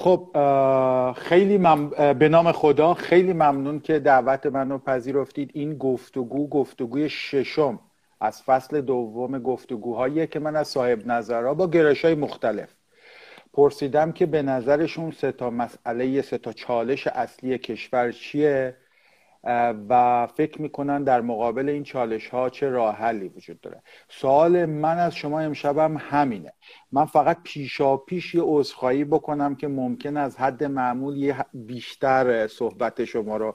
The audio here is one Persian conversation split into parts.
خب خیلی به نام خدا خیلی ممنون که دعوت منو پذیرفتید. این گفتگو گفتگوی ششم از فصل دوم گفتگوهایی که من از صاحب نظرها با گرش های مختلف پرسیدم که به نظرشون سه تا مسئله سه تا چالش اصلی کشور چیه؟ و فکر می‌کنن در مقابل این چالش ها چه راه حلی وجود داره. سوال من از شما امشبم همینه. من فقط پیشا پیش یه عذرخواهی بکنم که ممکن از حد معمول یه بیشتر صحبت شما رو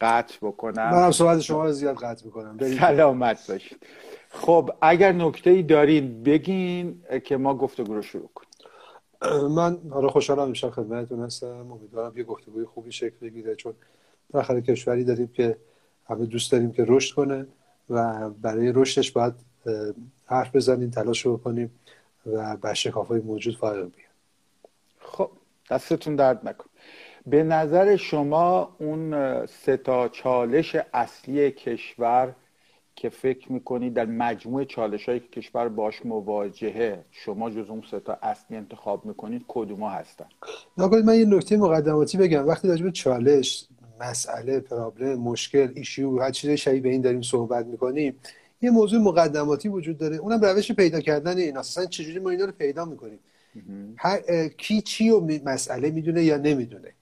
قطع بکنم. من هم صحبت شما رو زیاد قطع می‌کنم. سلامت باشید. خب اگر نکته ای دارین بگین که ما گفتگو رو شروع کنیم. من حالا خوشحالم امشب خدمتتون هستم. امیدوارم یه گفتگوی خوبی شکل بگیره چون بالاخره کشوری داریم که همه دوست داریم که رشد کنه و برای رشدش باید حرف بزنیم تلاش رو بکنیم و به شکافای موجود فارغ بیان خب دستتون درد نکن به نظر شما اون سه تا چالش اصلی کشور که فکر می‌کنید در مجموع چالش هایی که کشور باش مواجهه شما جز اون سه تا اصلی انتخاب می‌کنید کدوما هستن؟ من یه نکته مقدماتی بگم. وقتی راجع چالش مسئله پرابلم مشکل ایشیو هر چیز شبیه به این داریم صحبت می‌کنیم. یه موضوع مقدماتی وجود داره اونم روش پیدا کردن این. اصلا چجوری ما اینا رو پیدا می‌کنیم؟ هر کی چی و مسئله می‌دونه یا نمی‌دونه.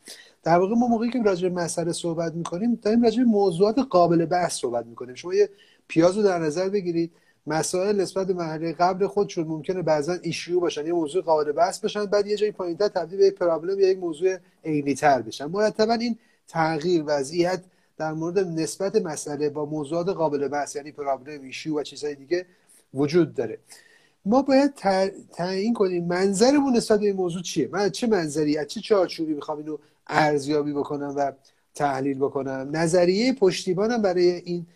در واقع ما موقعی که راجع به مسئله صحبت می‌کنیم داریم راجع به موضوعات قابل بحث صحبت می‌کنیم. شما یه پیاز رو در نظر بگیرید. مسائل نسبت به مرحله قبل خودشون ممکنه بعضا ایشیو باشن یه موضوع قابل بحث باشن بعد یه جایی پایینتر تبدیل به یک پرابلم یا یک موضوع عینی تر بشن. مرتبا این تغییر وضعیت در مورد نسبت مسئله با موضوعات قابل بحث یعنی پرابلم ایشیو و چیزهای دیگه وجود داره. ما باید تعیین کنیم منظرمون نسبت به این موضوع چیه؟ من چه منظری؟ از چه چارچوبی می‌خوام اینو ارزیابی بکنم و تحلیل بکنم؟ نظریه پشتیبانم برای این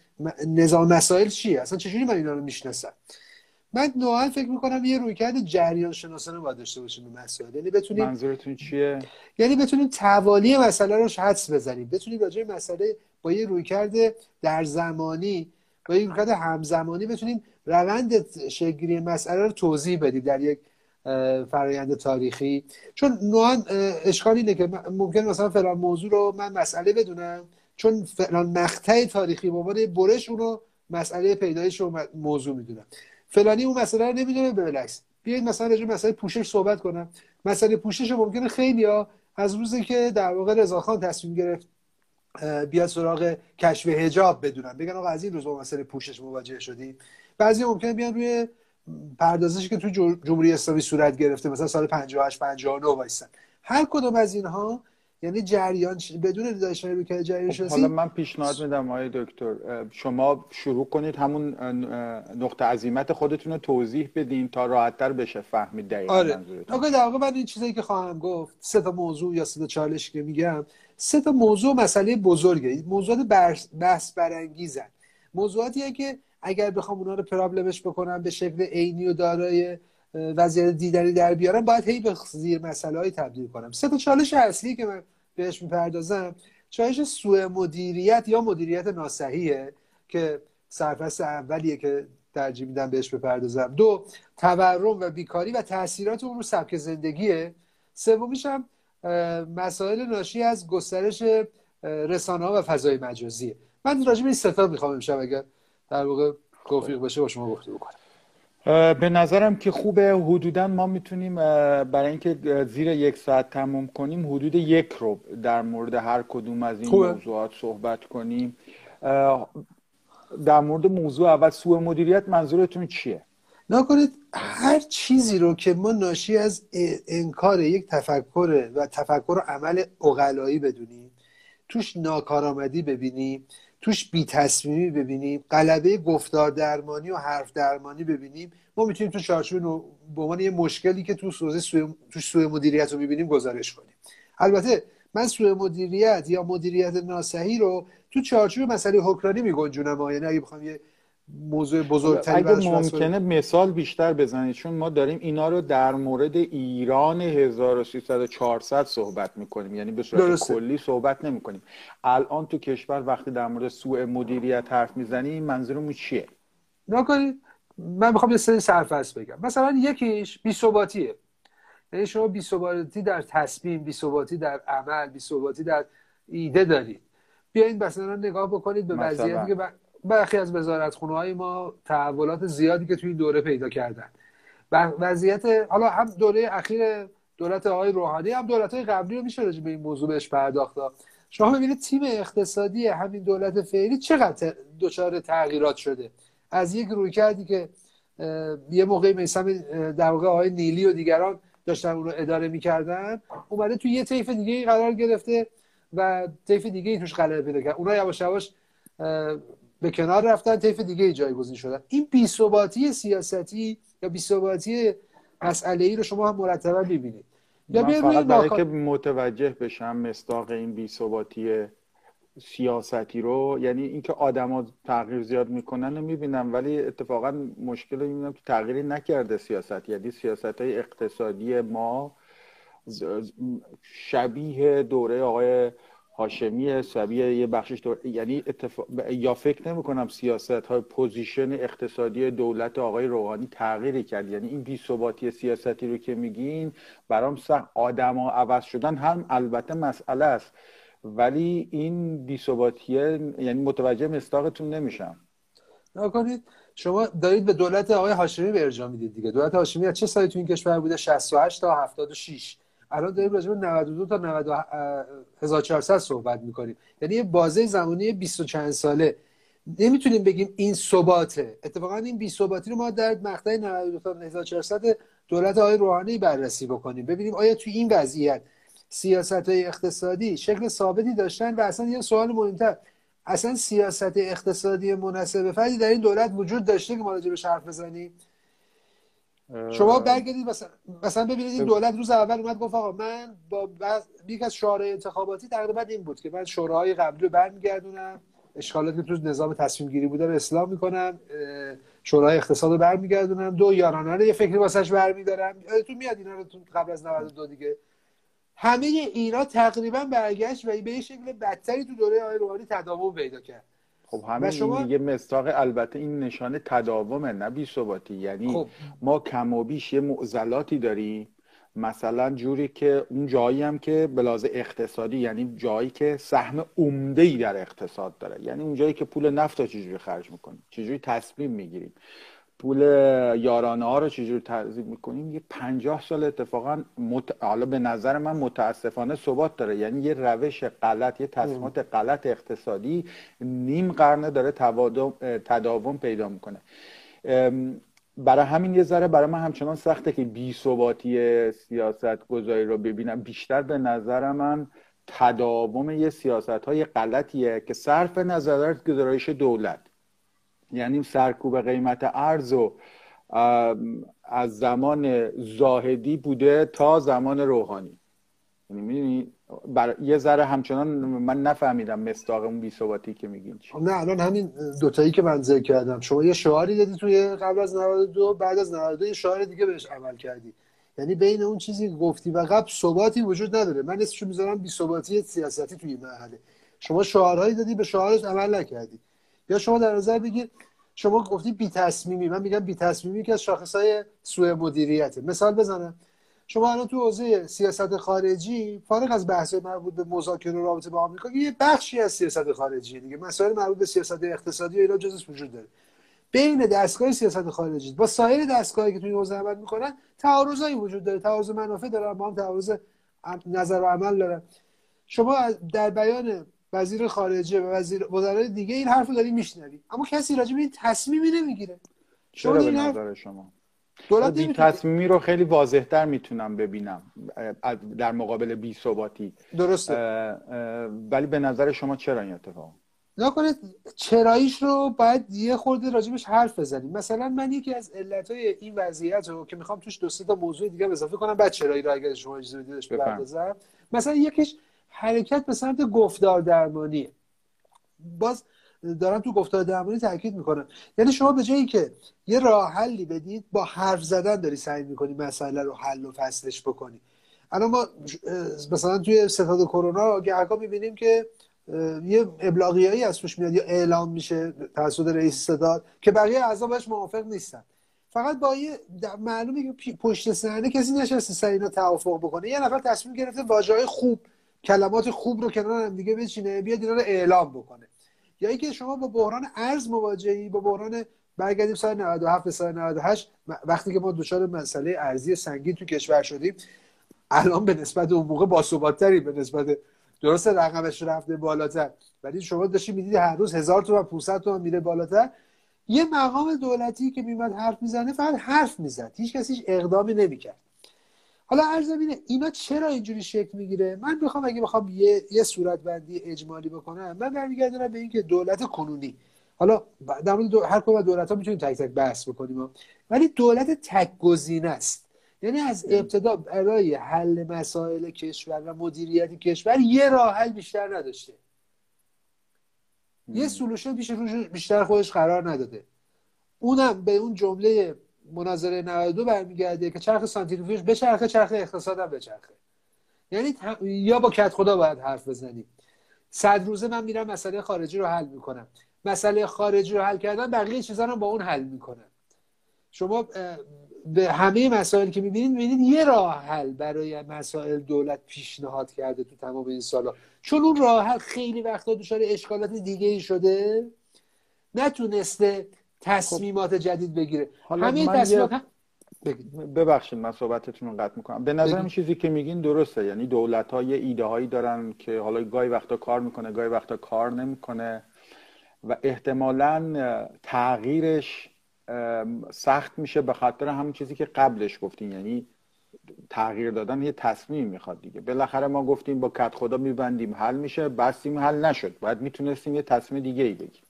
نظام مسائل چیه؟ اصلا چجوری من اینا رو می‌شناسم؟ من نوعا فکر می‌کنم یه رویکرد جریان شناسانه باید داشته باشیم به مسائل یعنی بتونیم منظورتون چیه؟ یعنی بتونیم توالی مسئله رو حدس بزنیم. بتونیم راجع مسئله با یه رویکرد در زمانی با یه رویکرد همزمانی بتونیم روند شگیری مسئله رو توضیح بدیم در یک فرایند تاریخی. چون نوعا اشکال اینه که ممکن مثلا فلان موضوع رو من مسئله بدونم چون فلان مقطع تاریخی به عنوان برش اونو مسئله پیدایش رو موضوع می‌دونم. فلانی اون مسئله رو نمی‌دونه بلکس بیاید مثلا راجع مسئله پوشش صحبت کنم. مسئله پوشش ممکنه خیلی ها از روزی که در واقع رضاخان تصمیم گرفت بیاد سراغ کشف حجاب بدونن. بگن آقا از این روز با مسئله پوشش مواجه شدیم. بعضی ممکنه بیان روی پردازشی که تو جمهوری اسلامی صورت گرفته مثلا سال 58 59 وایسن. هر کدوم از اینها یعنی جریان بدون داشتن رو که جریان شناسی حالا من پیشنهاد میدم آقای دکتر. شما شروع کنید همون نقطه عظیمت خودتون رو توضیح بدین تا راحتتر بشه فهمید دقیقا آره. آقا در واقع من این چیزایی که خواهم گفت سه تا موضوع یا سه تا چالش که میگم سه تا موضوع مسئله بزرگه. موضوعات بحث برانگیزن. موضوعاتی که اگر بخوام اونا رو پرابلمش بکنم به شکل عینی و دارای وضعیت دیدنی در بیارم باید هی به زیر مسئله های تبدیل کنم. سه تا چالش اصلی که من بهش می‌پردازم چالش سوء مدیریت یا مدیریت ناسحیه که سرفصل اولیه که ترجیح میدم بهش بپردازم. دو تورم و بیکاری و تاثیرات اون رو سبک زندگیه. سومیش هم مسائل ناشی از گسترش رسانه ها و فضای مجازیه. من راجع به این ستا می‌خوام امشب اگر در واقع توفیق باشه با شما گفته بکنم به نظرم که خوبه. حدودا ما می‌تونیم برای اینکه زیر یک ساعت تموم کنیم حدود یک رو در مورد هر کدوم از این خوبه. موضوعات صحبت کنیم. در مورد موضوع اول سوء مدیریت منظورتون چیه؟ نکنید هر چیزی رو که ما ناشی از انکار یک تفکر و تفکر و عمل اقلایی بدونیم توش ناکارآمدی ببینیم توش بی تصمیمی ببینیم قلبه گفتار درمانی و حرف درمانی ببینیم. ما می‌تونیم تو چارچوب به عنوان یه مشکلی که تو سوزه سوی توش سوء مدیریت رو می‌بینیم گزارش کنیم. البته من سوء مدیریت یا مدیریت ناسحی رو تو چارچوب مسئله حکمرانی میگنجونم یعنی اگه بخوام یه موضوع بزرگتری اگه ممکنه مثال بیشتر بزنید چون ما داریم اینا رو در مورد ایران 1300 400 صحبت می‌کنیم. یعنی به صورت کلی صحبت نمی‌کنیم. الان تو کشور وقتی در مورد سوء مدیریت حرف می‌زنیم منظورمون چیه؟ نکنید. من می‌خوام یه سری سرفصل بگم. مثلا یکیش بی ثباتیه. یعنی شما بیثباتی در تصمیم بیثباتی در عمل بیثباتی در ایده دارید. بیاین مثلا نگاه بکنید به وضعیتی که برخی از وزارتخونه های ما تحولات زیادی که توی این دوره پیدا کردن. و وضعیت حالا هم دوره اخیر دولت آقای روحانی هم دولت های قبلی رو میشه به این موضوع بهش پرداخت. شما ببینید تیم اقتصادی همین دولت فعلی چقدر دچار تغییرات شده؟ از یک روی کردی که یه موقعی میسم در واقع آقای نیلی و دیگران داشتن اون رو اداره می‌کردن اومده توی یه طیف دیگه قرار گرفته و طیف دیگه ای توش غلبه پیدا کرد. اونا یواش یواش به کنار رفتن طیف دیگه جایگزین شدن. این بیثباتی سیاستی یا بیثباتی مسئله ای رو شما هم مرتبا ببینید یا من فقط برای که متوجه بشم مستاق این بیثباتی سیاستی رو یعنی اینکه آدما تغییر زیاد می‌کنن رو می‌بینم ولی اتفاقا مشکل رو می‌بینم که تغییری نکرده سیاست. یعنی سیاست های اقتصادی ما شبیه دوره آقای هاشمی شبیه یه بخشش دور... یعنی اتفاق... یا فکر نمی کنم سیاست های پوزیشن اقتصادی دولت آقای روحانی تغییری کرد. یعنی این بیثباتی سیاستی رو که میگین برام سخت. آدما عوض شدن هم البته مسئله است. ولی این بیثباتیه یعنی متوجه مستاقتون نمیشم. نکنید شما دارید به دولت آقای هاشمی به ارجاع می‌دید دیگه. دولت هاشمی از چه سالی تو این کشور بوده؟ 68 تا 76 الان داریم راجع به 92 تا 91400 صحبت می‌کنیم. یعنی یه بازه زمانی 20 چند ساله. نمی‌تونیم بگیم این ثباته. اتفاقا این بی ثباتی رو ما در مقطع 92 تا 1400 دولت آقای روحانی بررسی بکنیم. ببینیم آیا توی این وضعیت سیاست های اقتصادی شکل ثابتی داشتن و اصلا یه سوال مهمتر اصلا سیاست اقتصادی مناسب فردی در این دولت وجود داشته که ما راجع به حرف بزنیم؟ شما برگردید مثلا مثلا ببینید این دولت روز اول اومد گفت آقا من با یکی از شورای انتخاباتی تقریبا این بود که من شوراهای قبلی رو برمیگردونم اشکالاتی که تو نظام تصمیم گیری بوده رو اصلاح می‌کنم شورای اقتصاد رو برمیگردونم دو یارانه رو یه فکری واسش برمیدارم تو میاد اینا رو قبل از 92 دیگه. همه اینا تقریبا برگشت و به شکل بدتری تو دوره آقای روحانی تداوم پیدا کرد. خب همین شما... این دیگه مستاق البته این نشانه تداومه نه بی ثباتی. یعنی خب. ما کم و بیش یه معضلاتی داریم. مثلا جوری که اون جایی هم که بلاز اقتصادی یعنی جایی که سهم عمده ای در اقتصاد داره. یعنی اون جایی که پول نفت رو چجوری خرج می‌کنیم؟ چجوری تصمیم می‌گیریم؟ پول یارانه ها رو چجور تنظیم می‌کنیم؟ یه پنجاه سال اتفاقا مت... حالا به نظر من متاسفانه ثبات داره. یعنی یه روش غلط یه تصمیمات غلط اقتصادی نیم قرنه داره تداوم پیدا می‌کنه. برای همین یه ذره برای من همچنان سخته که بی ثباتی سیاست گذاری رو ببینم. بیشتر به نظر من تداوم یه سیاست های غلطیه که صرف نظر گزارش دولت. یعنی سرکوب قیمت ارز و از زمان زاهدی بوده تا زمان روحانی. یعنی بر... یه ذره همچنان من نفهمیدم مستاق اون بیثباتی که میگین نه الان همین دوتایی که من ذکر کردم. شما یه شعاری دادی توی قبل از 92 بعد از 92 یه شعار دیگه بهش عمل کردی. یعنی بین اون چیزی که گفتی و قبل ثباتی وجود نداره. من اسمشو می‌ذارم بیثباتی سیاستی توی مرحله. شما شعارهایی دادی به شعارش عمل نکردی. یا شما در نظر بگیر شما گفتی بی تصمیمی من میگم بی تصمیمی که از شاخصهای سوء مدیریته. مثال بزنم. شما الان تو حوزه سیاست خارجی فارغ از بحث مربوط به مذاکره و رابطه با آمریکا یه بخشی از سیاست خارجی دیگه. مسائل مربوط به سیاست اقتصادی و اینا جزش وجود داره. بین دستگاه سیاست خارجی با سایر دستگاهی که توی حوزه عمل می‌کنن تعارضایی وجود داره. تعارض منافع داره با هم تعارض نظر و عمل داره شما در بیان وزیر خارجه و وزیر وزرای دیگه این حرفو داری میشنوی. اما کسی راجع به این تصمیمی نمی‌گیره. چرا به نظر شما؟ دولت این تصمیمی رو خیلی واضحتر می‌تونم ببینم در مقابل بی ثباتی. درسته. ولی به نظر شما چرا این اتفاق؟ نکنید چراییش رو باید یه خورده راجبش حرف بزنیم. مثلا من یکی از علتهای این وضعیت رو که می‌خوام توش دو سه تا موضوع دیگه اضافه کنم بعد چرایی رو اگر شما اجازه بدیدش بپردازم. مثلا یکیش حرکت به سمت گفتار درمانیه باز دارم تو گفتار درمانی تاکید می‌کنم یعنی شما به جایی که یه راه حلی بدید با حرف زدن داری سعی می‌کنی مسئله رو حل و فصلش بکنی. الان ما مثلا توی ستاد کرونا گهگاه می‌بینیم که یه ابلاغیایی از توش میاد یا اعلام میشه توسط رئیس ستاد که بقیه اعضا باش موافق نیستن. فقط با یه معلومه که پشت صحنه کسی نشسته سر اینا توافق بکنه. یه نفر تصمیم گرفته واژه‌های خوب کلمات خوب رو کنار هم دیگه بچینه بیاد اینا رو اعلام بکنه. یا اینکه شما با بحران ارز مواجهی با بحران برگردیم سال 97 به سال 98 وقتی که ما دچار مسئله ارزی سنگین تو کشور شدیم الان به نسبت اون موقع باثباتتری به نسبت درسته رقمش رفته بالاتر. ولی شما داشتی می‌دید هر روز هزار تومن 500 تومن میره بالاتر. یه مقام دولتی که میمد حرف می‌زنه فقط حرف می‌زد. هیچ کسی هیچ اقدامی نمی‌کرد. حالا عرض اینه اینا چرا اینجوری شکل می‌گیره؟ من می‌خوام اگه بخوام یه یه صورت بندی اجمالی بکنم من برمیگردم به اینکه دولت کنونی. حالا در مورد هر کدوم دولت ها می‌تونیم تک تک بحث بکنیم ولی دولت تک گزینه است. یعنی از ابتدا برای حل مسائل کشور و مدیریت کشور یه راه حل بیشتر نداشته. یه سولوشن پیش بیشتر خودش قرار نداده. اونم به اون جمله مناظره 92 برمیگرده که چرخ سانتریفیوژ به چرخ چرخ اقتصادم به چرخه یعنی یا با کت خدا باید حرف بزنیم صد روزه من میرم مسئله خارجی رو حل می‌کنم. مسئله خارجی رو حل کردن بقیه چیزا رو با اون حل می‌کنم. شما به همه مسائل که می‌بینید می‌بینید یه راه حل برای مسائل دولت پیشنهاد کرده تو تمام این سالا. چون اون راه حل خیلی وقتا دچار اشکالات دیگه ای شده. نتونسته تصمیمات جدید بگیره. همه تصمیمات ببخشید من صحبتتون رو قطع می‌کنم. به نظرم چیزی که میگین درسته. یعنی دولت ها یه ایده هایی دارن که حالا گاهی وقتا کار می‌کنه گاهی وقتا کار نمی‌کنه و احتمالا تغییرش سخت میشه به خاطر همون چیزی که قبلش گفتین. یعنی تغییر دادن یه تصمیم می‌خواد دیگه. بالاخره ما گفتیم با کت خدا میبندیم حل میشه. بستیم حل نشد. باید می‌تونستیم یه تصمیم دیگه ای بگیم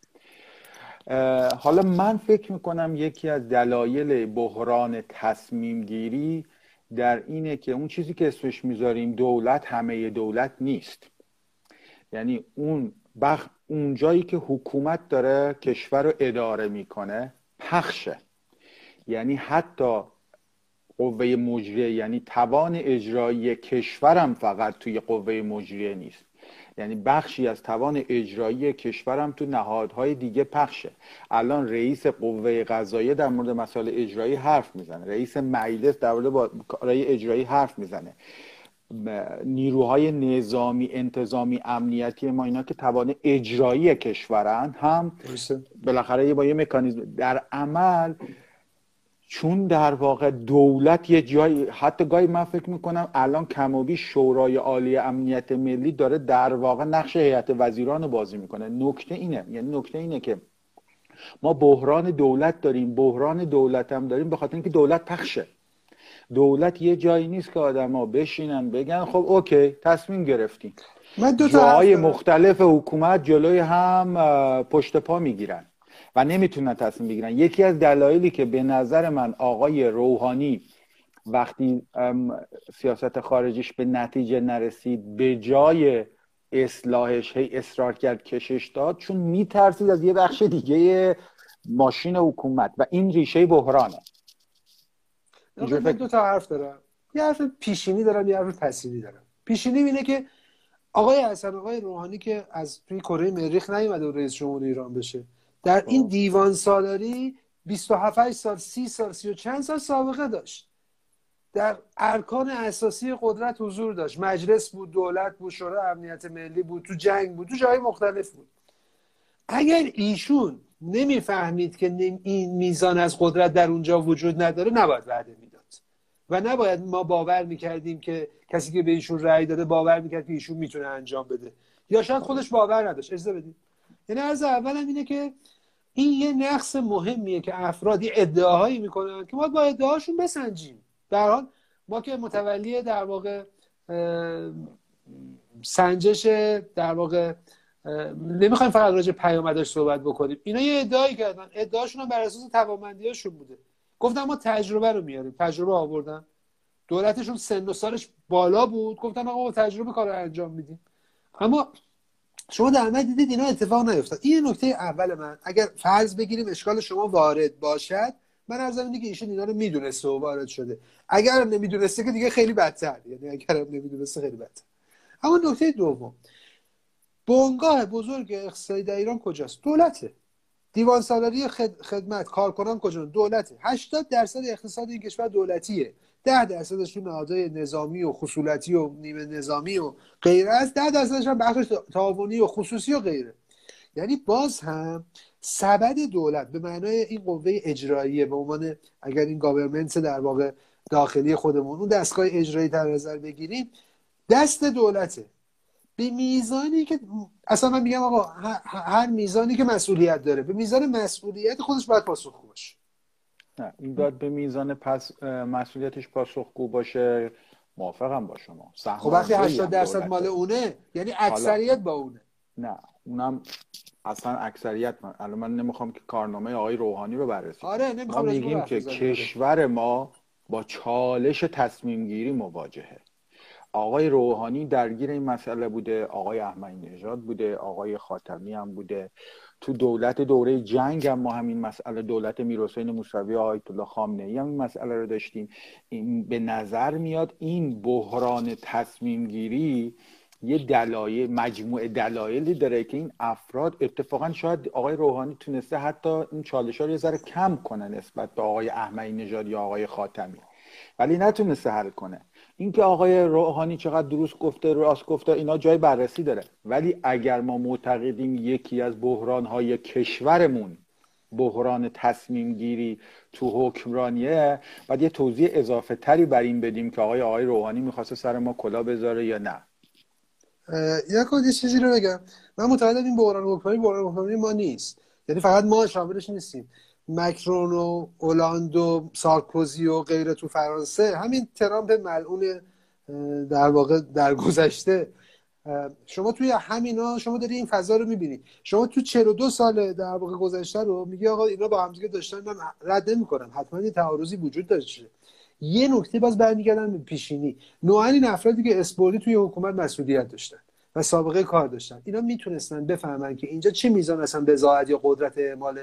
حالا من فکر می‌کنم یکی از دلایل بحران تصمیم گیری در اینه که اون چیزی که اسمش می‌ذاریم دولت همه دولت نیست. یعنی اون بخ اون جایی که حکومت داره کشور رو اداره می‌کنه پخشه. یعنی حتی قوه مجریه یعنی توان اجرایی کشورم فقط توی قوه مجریه نیست. یعنی بخشی از توان اجرایی کشورم تو نهادهای دیگه پخشه. الان رئیس قوه قضاییه در مورد مسائل اجرایی حرف می‌زنه. رئیس مجلس در مورد کارهای اجرایی حرف می‌زنه. نیروهای نظامی انتظامی امنیتی ما اینا که توان اجرایی کشورن هم بالاخره با یه مکانیزم در عمل چون در واقع دولت یه جایی حتی گاهی من فکر می‌کنم الان کم شورای عالی امنیت ملی داره در واقع نقش هیئت وزیران رو بازی می‌کنه. نکته اینه. یعنی نکته اینه که ما بحران دولت داریم بحران دولت هم داریم به خاطر اینکه دولت پخشه. دولت یه جایی نیست که آدما بشینن بگن خب اوکی تصمیم گرفتیم. من دو جاهای مختلف حکومت جلوی هم پشت پا می‌گیرن. و نمی‌تونن تصمیم بگیرن. یکی از دلایلی که به نظر من آقای روحانی وقتی سیاست خارجیش به نتیجه نرسید به جای اصلاحش هی اصرار کرد کشش داد چون میترسید از یه بخش دیگه ماشین حکومت. و این ریشه بحرانه. من دو تا حرف دارم. یه حرف پیشینی دارم یه حرف پسینی دارم. پیشینی اینه که آقای حسن آقای روحانی که از توی کره مریخ نیومده و رئیس جمهور ایران بشه. در این خب. دیوان سالاری 27 سال 30 سال 30 و چند سال سابقه داشت. در ارکان اساسی قدرت حضور داشت. مجلس بود دولت بود شورای امنیت ملی بود تو جنگ بود تو جای مختلف بود. اگر ایشون نمی‌فهمید که این میزان از قدرت در اونجا وجود نداره نباید وعده می‌داد. و نباید ما باور می‌کردیم که کسی که به ایشون رأی داده باور می‌کرد که ایشون می‌تونه انجام بده. یا شاید خودش باور نداشت. اجازه بدید. یعنی عرض اولم اینه که این یه نقص مهمیه که افراد یه ادعاهایی می‌کنن که ما با ادعاشون بسنجیم. در حال ما که متولی در واقع سنجش در واقع نمی‌خوایم فقط راجع پیامدش صحبت بکنیم. اینا یه ادعایی کردن. ادعاشون هم بر اساس توانمندیاشون بوده. گفتن ما تجربه رو میاریم. تجربه آوردن. دولتشون سن و سالش بالا بود. گفتن آقا تجربه کار رو انجام میدیم. اما شما در عمل دیدید اینا اتفاق نیفتاد. این نکته اول من اگر فرض بگیریم اشکال شما وارد باشد من از اینه که ایشون اینا رو می‌دونسته و وارد شده. اگر نمی‌دونسته که دیگه خیلی بدتر. یعنی اگر نمی‌دونسته خیلی بدتر. اما نکته دوم. بنگاه بزرگ اقتصادی در ایران کجاست؟ دولته. دیوان سالاری خدمت کارکنان کجا دولته. 80 درصد اقتصاد این کشور دولتیه. 10 درصدش تو نهادهای نظامی و خصولتی و نیمه نظامی و غیره است. 10 درصدش هم بخش تعاونی و خصوصی و غیره. یعنی باز هم سبد دولت به معنای این قوه اجراییه به عنوان اگر این گاورمنت در واقع داخلی خودمون اون دستگاه اجرایی در نظر بگیریم دست دولته. به میزانی که اصلا من میگم آقا هر میزانی که مسئولیت داره به میزان مسئولیت خودش باید پاسخگو باشه. نه این باید به میزان پس مسئولیتش پاسخگو باشه موافقم با شما. خب وقتی 80 درصد مال اونه یعنی اکثریت با اونه. نه اونم اصلا اکثریت من الان من نمی‌خوام که کارنامه آقای روحانی رو بررسی آره ما میگیم که کشور ما با چالش تصمیم گیری مواجهه. آقای روحانی درگیر این مسئله بوده آقای احمدی نژاد بوده آقای خاتمی هم بوده. تو دولت دوره جنگ هم ما همین مسئله دولت میرحسین موسوی آیت الله خامنه ای هم این مسئله رو داشتیم. این به نظر میاد این بحران تصمیم گیری یه دلایل مجموعه دلایلی داره که این افراد اتفاقا شاید آقای روحانی تونسته حتی این چالش ها رو یه ذره کم کنه نسبت به آقای احمدی نژاد یا آقای خاتمی. ولی نتونسته حل کنه. اینکه آقای روحانی چقدر درست گفته راست گفته اینا جای بررسی داره. ولی اگر ما معتقدیم یکی از بحران های کشورمون بحران تصمیم گیری تو حکمرانیه باید یه توضیح اضافه تری بر این بدیم که آقای آقای روحانی می‌خواسته سر ما کلا بذاره یا نه. یا یه چیزی رو بگم. من معتقدم این بحران حکمرانی بحران حکمرانی ما نیست. یعنی فقط ما شاملش نیستیم. مکرون و اولاند و سارکوزی و غیره تو فرانسه. همین ترامپ ملعون در واقع در گذشته شما توی همینا شما داری این فضا رو می‌بینی. شما تو 42 سال در واقع گذشته رو میگی آقا اینا با همدیگه داشتن من رد نمی‌کنم. حتما یه تعارضی وجود داشته. یه نکته باز برمیگردن به پیشینی. نوعا این افرادی که اسپولی توی حکومت مسئولیت داشتن و سابقه کار داشتن اینا می‌تونستن بفهمن که اینجا چه میزان اصلا بزاعت یا قدرت اعمال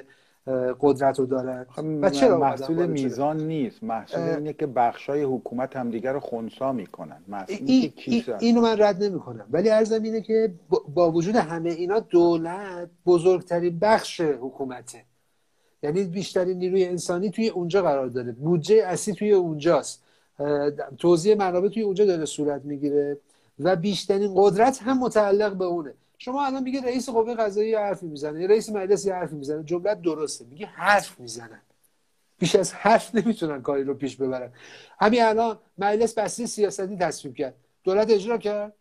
قدرت رو دارن. خب، و چرا محصول میزان نیست. محصول اینه که بخشای حکومت همدیگر رو خونسا می‌کنن. این اینو من رد نمی‌کنم. ولی ارزم اینه که با وجود همه اینا دولت بزرگترین بخش حکومته. یعنی بیشترین نیروی انسانی توی اونجا قرار داره. بودجه اصلی توی اونجاست. توزیع منابع توی اونجا داره صورت می‌گیره و بیشترین قدرت هم متعلق به اونه. شما الان میگه رئیس قوه قضاییه حرفی می‌زنه. رئیس مجلس حرفی می‌زنه. جمله درسته. میگه حرف می‌زنن. بیش از حرف نمی‌تونن کاری رو پیش ببرن. همین الان مجلس بسته سیاستی تصویب کرد. دولت اجرا کرد.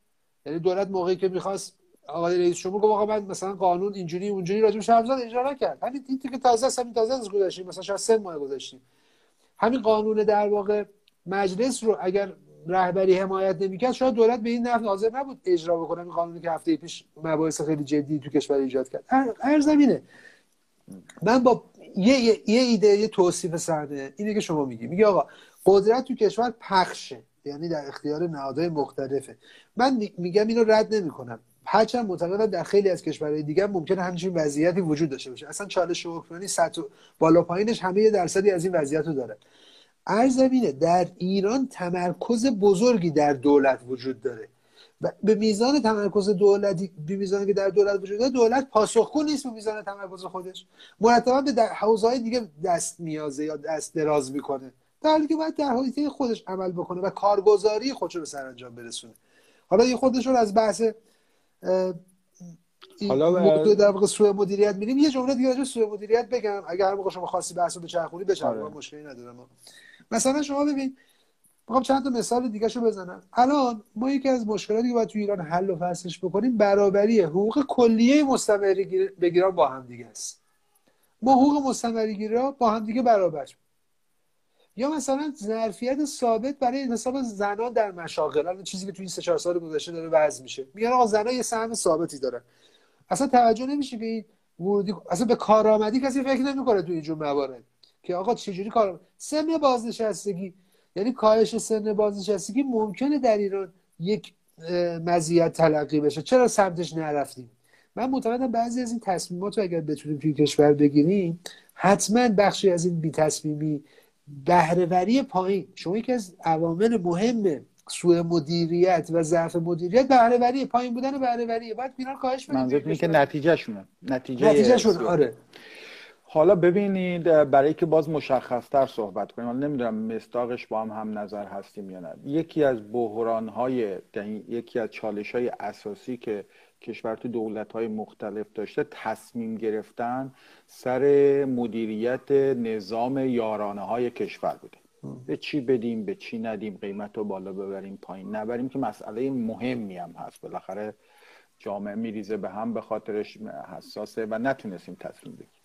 یعنی دولت موقعی که می‌خواست آقای رئیس شما گفت آقا من مثلا قانون اینجوری اونجوری راجع زد اجرا نکرد. همین این که تازه همین تازه از گذشتیم مثلا شاید ماه گذشتیم همین قانون در واقع مجلس رو اگر رهبری حمایت نمی‌کرد شاید دولت به این نحو حاضر نبود اجرا بکنه این قانونی که هفته پیش مباحث خیلی جدی تو کشور ایجاد کرد. هر زمینه. من با یه, یه, ایده یه توصیف صحنه اینه که شما میگی. میگی آقا قدرت تو کشور پخشه. یعنی در اختیار نهادهای مختلفه. من میگم اینو رد نمی‌کنم. هرچند معتقدم در خیلی از کشورهای دیگه ممکنه همچین وضعیتی وجود داشته باشه. اصلا چالش حکمرانی سطح بالا پایینش همه درصدی از این وضعیت داره. ارزمینه در ایران تمرکز بزرگی در دولت وجود داره. و به میزان تمرکز دولتی به میزانی که در دولت وجود داره دولت پاسخگو نیست به میزان تمرکز خودش. مرتبا به حوزه‌های دیگه دست میازه یا دست دراز می‌کنه. در حالی که باید در حوزه خودش عمل بکنه و کارگزاری خودش رو به سرانجام برسونه. حالا یه خودش رو از بحث حالا در واقع سوء مدیریت میریم. یه جمله دیگه راجع سوء مدیریت بگم. اگر هر موقع شما خاصی بحث رو بچرخونی بچرخونی آره. مشکلی ندارم. مثلا شما ببین می‌خوام چند تا مثال دیگه شو بزنم. الان ما یکی از مشکلاتی که باید تو ایران حل و فصلش بکنیم برابری حقوق کلیه مستمری بگیران با هم دیگه است. ما حقوق مستمری با هم دیگه برابر. یا مثلا ظرفیت ثابت برای حساب زنان در مشاغل. الان چیزی که تو این سه چهار سال گذشته داره وضع میشه. میگن آقا زنا یه سهم ثابتی دارن. اصلا توجه نمیشه به این ورودی اصلا به کارآمدی کسی فکر نمی‌کنه تو اینجور موارد. که آقا چجوری کار سن بازنشستگی. یعنی کاهش سن بازنشستگی ممکنه در ایران یک مزیت تلقی بشه. چرا سمتش نرفتیم؟ من معتقدم بعضی از این تصمیمات رو اگر بتونیم توی کشور بگیریم حتما بخشی از این بی تصمیمی بهرهوری پایین. شما یکی از عوامل مهم سوء مدیریت و ضعف مدیریت بهرهوری پایین بودن بهرهوری باید اینا کاهش بدیم که نتیجه شونه نتیجه, نتیجه آره. حالا ببینید برای که باز مشخصتر صحبت کنیم نمی‌دونم مستاقش با هم هم نظر هستیم یا نه. یکی از بحران های یکی از چالش های اساسی که کشور تو دولت های مختلف داشته تصمیم گرفتن سر مدیریت نظام یارانه های کشور بوده. به چی بدیم به چی ندیم قیمت رو بالا ببریم پایین نبریم که مسئله مهمی هم هست. بالاخره جامعه میریزه به هم به خاطرش حساسه و نتونستیم تصمیم بگیریم.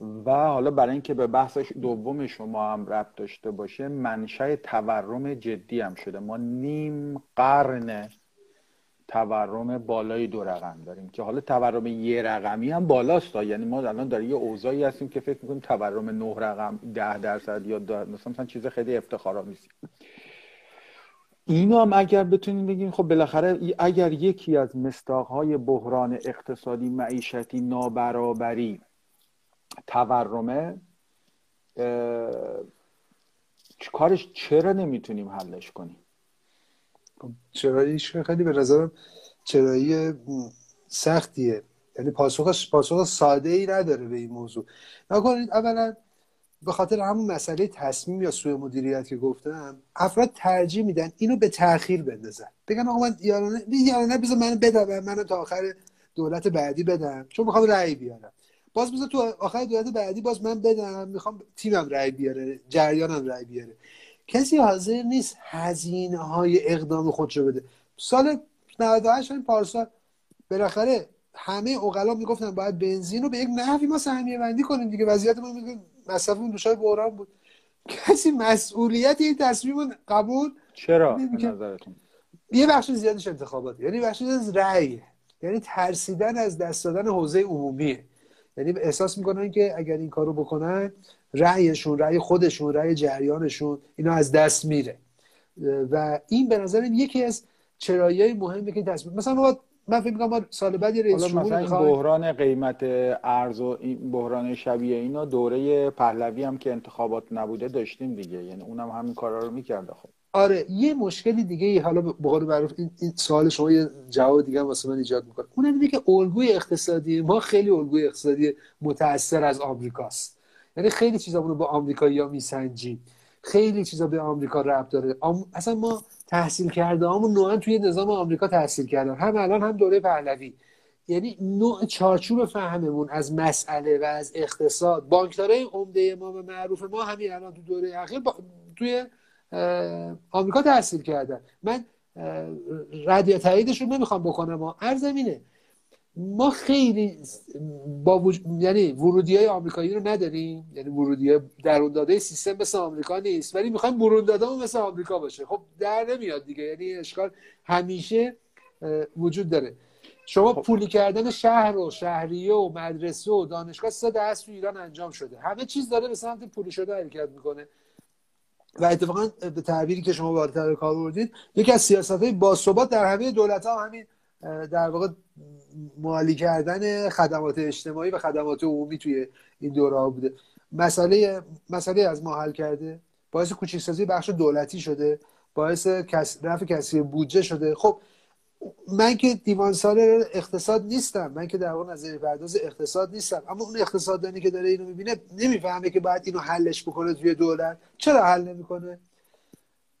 و حالا برای اینکه به بحث دوم شما هم ربط داشته باشه منشأ تورم جدی هم شده. ما نیم قرن تورم بالای دو رقم داریم که حالا تورم یه رقمی هم بالاست. یعنی ما الان داریم یه اوضاعی هستیم که فکر می‌کنیم تورم نه رقم ده درصد یا مثلا چیز خیلی افتخارآمیزی اینو هم اگر بتونیم بگیم خب بالاخره اگر یکی از مستاقهای بحران اقتصادی معیشتی نابرابری تورمه کارش چرا نمی‌تونیم حلش کنیم؟ خب، چراییش خیلی به نظرم چرایی سختیه. یعنی پاسخ پاسخ ساده ای نداره به این موضوع. نکنید اولا به خاطر همون مسئله تصمیم یا سوء مدیریت که گفتم افراد ترجیح میدن اینو به تاخیر بندازن. بگن آقا من یارانه یارانه بذار من بدم منو تا آخر دولت بعدی بدم چون می‌خوام رأی بیارم. باز بذار تو آخر دولت بعدی باز من بدم می‌خوام تیمم رأی بیاره جریانم رأی بیاره. کسی حاضر نیست هزینه های اقدام خودشو بده. سال 98 این پارسال بالاخره همه اوغلا می‌گفتن باید بنزین رو به یک نحوی ما سهمیه بندی کنیم دیگه. وضعیت ما میگه مصرفمون دوشای بحران بود. کسی مسئولیت این تصمیم قبول چرا؟ یه بخش زیادش انتخابات. یعنی بخش از رأی یعنی ترسیدن از دست دادن حوزه عمومیه. یعنی احساس می‌کنن که اگر این کارو بکنن رأیشون رأی خودشون رأی جریانشون اینا از دست میره. و این به نظر یکی از چرایی مهمه که تصمیم مثلا من فکر می‌کنم سال بعد یه رئیس مثلا این بحران قیمت ارز و این بحران شبیه اینا دوره پهلوی هم که انتخابات نبوده داشتیم دیگه. یعنی اونم همین کارا رو می‌کرده. خب. آره یه مشکلی دیگه حالا به قول معروف این, این سوال شما یه جواب دیگه واسه من ایجاد می‌کنه. اونم اینه که الگوی اقتصادی ما خیلی الگوی اقتصادی متاثر از آمریکاست. یعنی خیلی چیزا رو با آمریکایی‌ها میسنجیم خیلی چیزا به آمریکا ربط داره. آم... اصلا ما تحصیل کرده همون نوعا توی نظام آمریکا تحصیل کردن. هم الان هم دوره پهلوی. یعنی نوع چارچوب فهممون از مسئله و از اقتصاد بانکدارای عمده ما و معروف ما همین الان تو دوره اخیر با... توی آمریکا تحصیل کردن من رد یا تاییدش رو نمی‌خوام بکنم ما ارزمینه ما خیلی با وج... یعنی ورودی های آمریکایی رو نداریم. یعنی ورودی های درون داده سیستم مثل آمریکا نیست. ولی می‌خوایم برون داده مثل آمریکا باشه. خب در نمیاد دیگه. یعنی اشکال همیشه وجود داره. شما خب. پولی کردن شهر و شهریه و مدرسه و دانشگاه سه دست تو ایران انجام شده. همه چیز داره به سمت پولی شده حرکت می‌کنه. و اتفاقا به تعبیری که شما بالاتر کار بردید یکی از سیاست های باثبات در همه دولت ها همین در واقع مالی کردن خدمات اجتماعی و خدمات عمومی توی این دوره ها بوده. مسئله مسئله از ما حل کرده باعث کوچکسازی بخش دولتی شده باعث کس... رفع کسی بودجه شده. خب من که دیوان سال اقتصاد نیستم. من که در واقع نظری پرداز اقتصاد نیستم. اما اون اقتصاددانی که داره اینو می‌بینه نمی‌فهمه که باید اینو حلش بکنه توی دولت. چرا حل نمی‌کنه؟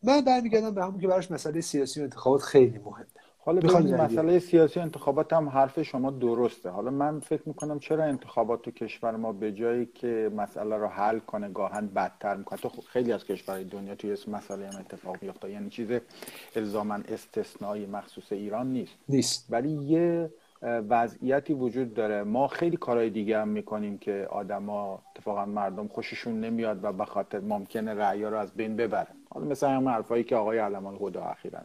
من برمیگردم به همون که براش مسئله سیاسی و انتخابات خیلی مهمه. حالا ببینید مسئله سیاسی انتخابات هم حرف شما درسته. حالا من فکر می‌کنم چرا انتخابات تو کشور ما به جایی که مسئله رو حل کنه گاهن بدتر می‌کنه؟ تو خیلی از کشورهای دنیا توی اسم مسئله هم اتفاق میفته یعنی چیز الزاما استثنایی مخصوص ایران نیست. نیست. ولی یه وضعیتی وجود داره. ما خیلی کارهای دیگه هم می‌کنیم که آدما اتفاقا مردم خوششون نمیاد و به خاطر ممکنه رأی رو از بین ببره. حالا مثل هم حرفایی که آقای علمان خدا اخیرا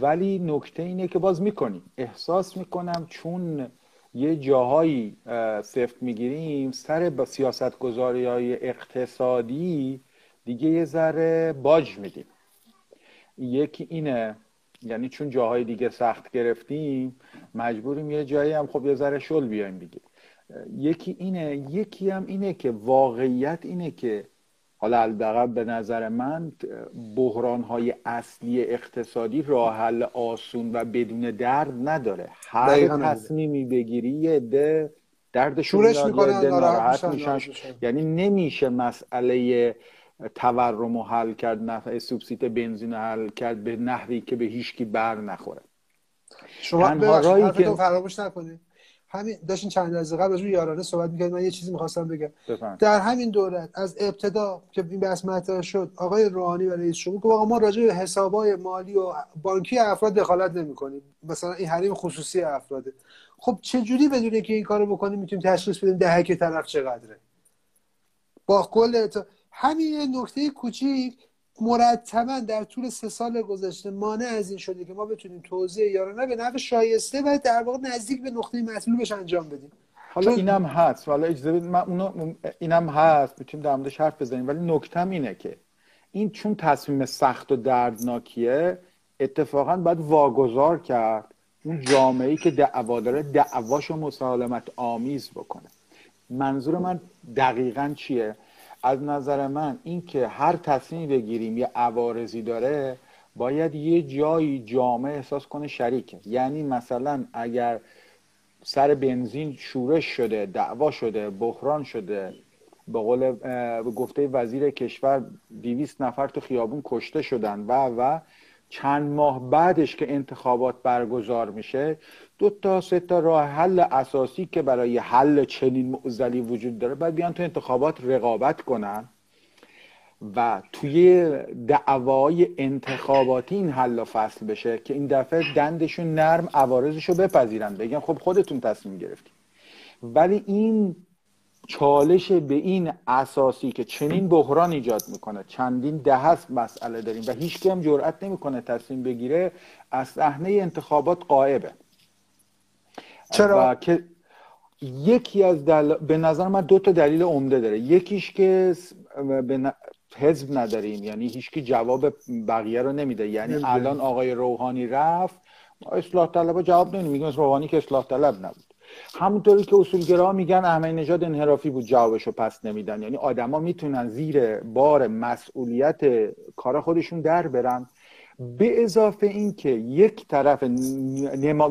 ولی نکته اینه که باز می‌کنیم. احساس می‌کنم چون یه جاهایی سفت می‌گیریم سر با سیاست گذاری های اقتصادی دیگه یه ذره باج میدیم. یکی اینه یعنی چون جاهای دیگه سخت گرفتیم مجبوریم یه جایی هم خب یه ذره شل بیایم دیگه. یکی اینه یکی هم اینه که واقعیت اینه که حالا الدقیق به نظر من بحران های اصلی اقتصادی راه حل آسون و بدون درد نداره. هر تصمیمی بگیری یه عده دردشون شورش می‌کنن، ناراحت میشن،. یعنی نمیشه مسئله تورم رو حل کرد نفع سوبسید بنزین رو حل کرد به نحوی که به هیچکی بر نخوره. شما حرفتون که- فراموش نکنید. همین داشتین چند لحظه قبل راجع یارانه صحبت می‌کرد من یه چیزی می‌خواستم بگم. بفهم در همین دولت از ابتدا که این بحث مطرح شد آقای روحانی و رئیس جمهور گفت آقا ما راجع به حسابای مالی و بانکی افراد دخالت نمی‌کنیم. مثلا این حریم خصوصی افراده خب چه جوری بدون که این کارو بکنیم می‌تونیم تشخیص بدیم دهک طرف چقدره؟ با کل همین یه نکته کوچیک مرتبا در طول سه سال گذشته مانع از این شده که ما بتونیم توزیع یارانه به نحو شایسته و در واقع نزدیک به نقطه مطلوبش انجام بدیم. حالا اینم هست. حالا اجازه من اونو اینم هست. می‌تونیم در موردش حرف بزنیم. ولی نکتم اینه که این چون تصمیم سخت و دردناکیه اتفاقا باید واگذار کرد اون جامعه ای که دعوا داره دعواشو مسالمت آمیز بکنه. منظور من دقیقا چیه؟ از نظر من این که هر تصمیمی بگیریم یه عوارضی داره باید یه جایی جامعه احساس کنه شریکه یعنی مثلا اگر سر بنزین شورش شده دعوا شده بحران شده به قول گفته وزیر کشور دیویست نفر تو خیابون کشته شدن و و چند ماه بعدش که انتخابات برگزار میشه دو تا سه تا راه حل اساسی که برای حل چنین معضلی وجود داره باید بیان تو انتخابات رقابت کنن و توی دعوای انتخاباتی این حل و فصل بشه که این دفعه دندشون نرم عوارضشو بپذیرن. بگن خب خودتون تصمیم گرفتید ولی این چالش به این اساسی که چنین بحران ایجاد می‌کنه چندین ده هست مسئله داریم و هیچ هم جرئت نمی‌کنه تصمیم بگیره از صحنه انتخابات قائبه. چرا؟ و که یکی از دل... به نظر من دو تا دلیل عمده داره. یکیش که به ن- حزب نداریم یعنی هیچکی جواب بقیه رو نمیده. یعنی نمیده. الان آقای روحانی رفت اصلاح طلب جواب نمیدیم میگن روحانی که اصلاح طلب نبود. همونطوری که اصولگرا میگن احمدی نژاد انحرافی بود جوابشو پس نمیدن. یعنی آدما می‌تونن زیر بار مسئولیت کار خودشون در برن. به اضافه اینکه یک طرف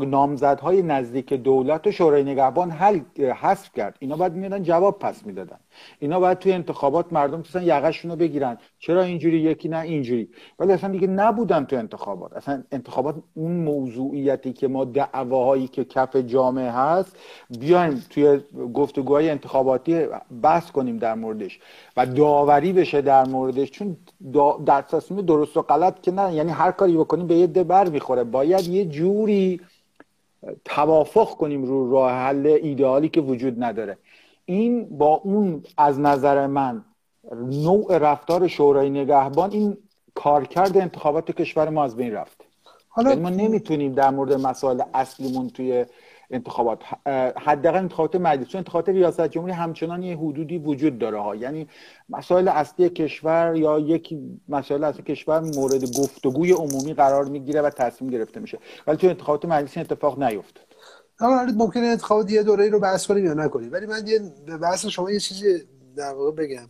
نامزدهای نزدیک دولت و شورای نگهبان حل حذف کرد. اینا باید می‌دادن جواب پس می‌دادن. اینا باید توی انتخابات مردم توسن یقشون رو بگیرن. چرا اینجوری یکی نه اینجوری. ولی اصلا دیگه نبودن تو انتخابات. اصلا انتخابات اون موضوعیتی که ما دعواهایی که کف جامعه هست بیایم توی گفتگوهای انتخاباتی بحث کنیم در موردش. و داوری بشه در موردش. چون در تصمیم درست و غلط که نه. یعنی هر کاری بکنیم به یه ده بر می‌خوره. باید یه جوری توافق کنیم رو راه حل ایدئالی که وجود نداره. این با اون از نظر من نوع رفتار شورای نگهبان این کارکرد انتخابات کشور ما از بین رفت. حالا یعنی ما نمی‌تونیم در مورد مسائل اصلیمون توی انتخابات. حداقل انتخابات مجلس. چون انتخابات ریاست جمهوری همچنان یه حدودی وجود داره ها. یعنی مسائل اصلی کشور یا یکی مسائل اصلی کشور مورد گفتگوی عمومی قرار می‌گیره و تصمیم گرفته میشه. ولی توی انتخابات مجلس اتفاق نیفتاد. حالا ممکنه انتخابات یه دوره رو بحث کنیم یا نکنیم. ولی من یه بحث شما یه چیزی در واقع بگم.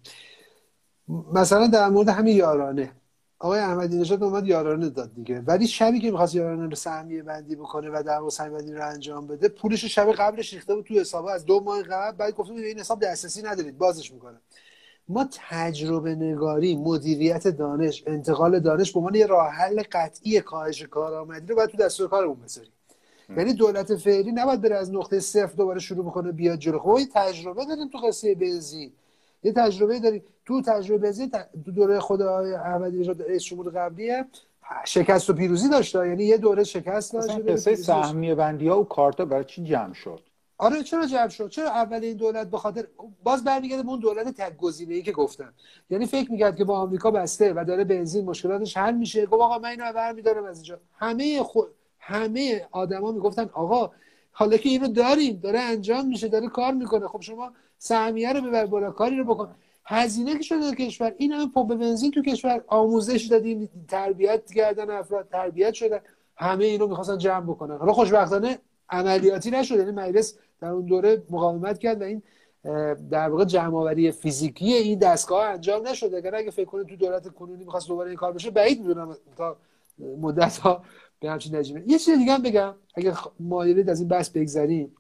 مثلا در مورد همین یارانه. آقای احمدی نژاد اومد یارانه داد دیگه. ولی شبی که می‌خواست یارانه رو سهمیه بندی بکنه و در سهمیه بندی رو انجام بده پولش رو شب قبلش ریخته بود تو حساب. از دو ماه قبل بعد گفته بود این حساب دسترسی ندارید بازش می‌کنه ما تجربه نگاری مدیریت دانش انتقال دانش به عنوان یه راه حل قطعی کاهش کارآمدی رو باید تو دستور کارمون بذاریم. یعنی دولت فعلی نباید بره از نقطه صفر دوباره شروع بکنه بیاد جلو. خب تجربه داریم تو قصه بنزین. یه تجربه داریم تو تجربه ت- تو دوره خود احمدی نژاد رئیس جمهور قبلی شکست و پیروزی داشته یعنی یه دوره شکست داشت قصه داشت. سهمیه بندی ها و کارتا برای چی جمع شد؟ آره چرا جمع شد؟ چرا اول این دولت به خاطر باز برمیگرده به اون دولت تک گزینه ای که گفتم. یعنی فکر می‌کرد که با آمریکا بسته و داره بنزین مشکلاتش حل میشه. گفت آقا من اینو برمیدارم از اینجا. همه خود همه آدما می‌گفتن آقا حالا که اینو داریم داره انجام میشه داره کار می‌کنه. خب شما سهمیه رو ببر بالا کاری رو بکن. هزینه که شده کشور این همه پمپ بنزین تو کشور آموزش دادیم تربیت کردن افراد تربیت شدن. همه اینو می‌خواستن جمع بکنن. حالا خوشبختانه عملیاتی نشد یعنی مجلس در اون دوره مقاومت کرد و این در واقع جمع فیزیکی این دستگاه انجام نشد. اگر اگه فکر کنید تو دولت کنونی می‌خواست دوباره این کار بشه بعید می‌دونم تا مدت ها به همچین نتیجه یه چیز دیگه هم بگم اگه مایلید از این بحث بگذریم.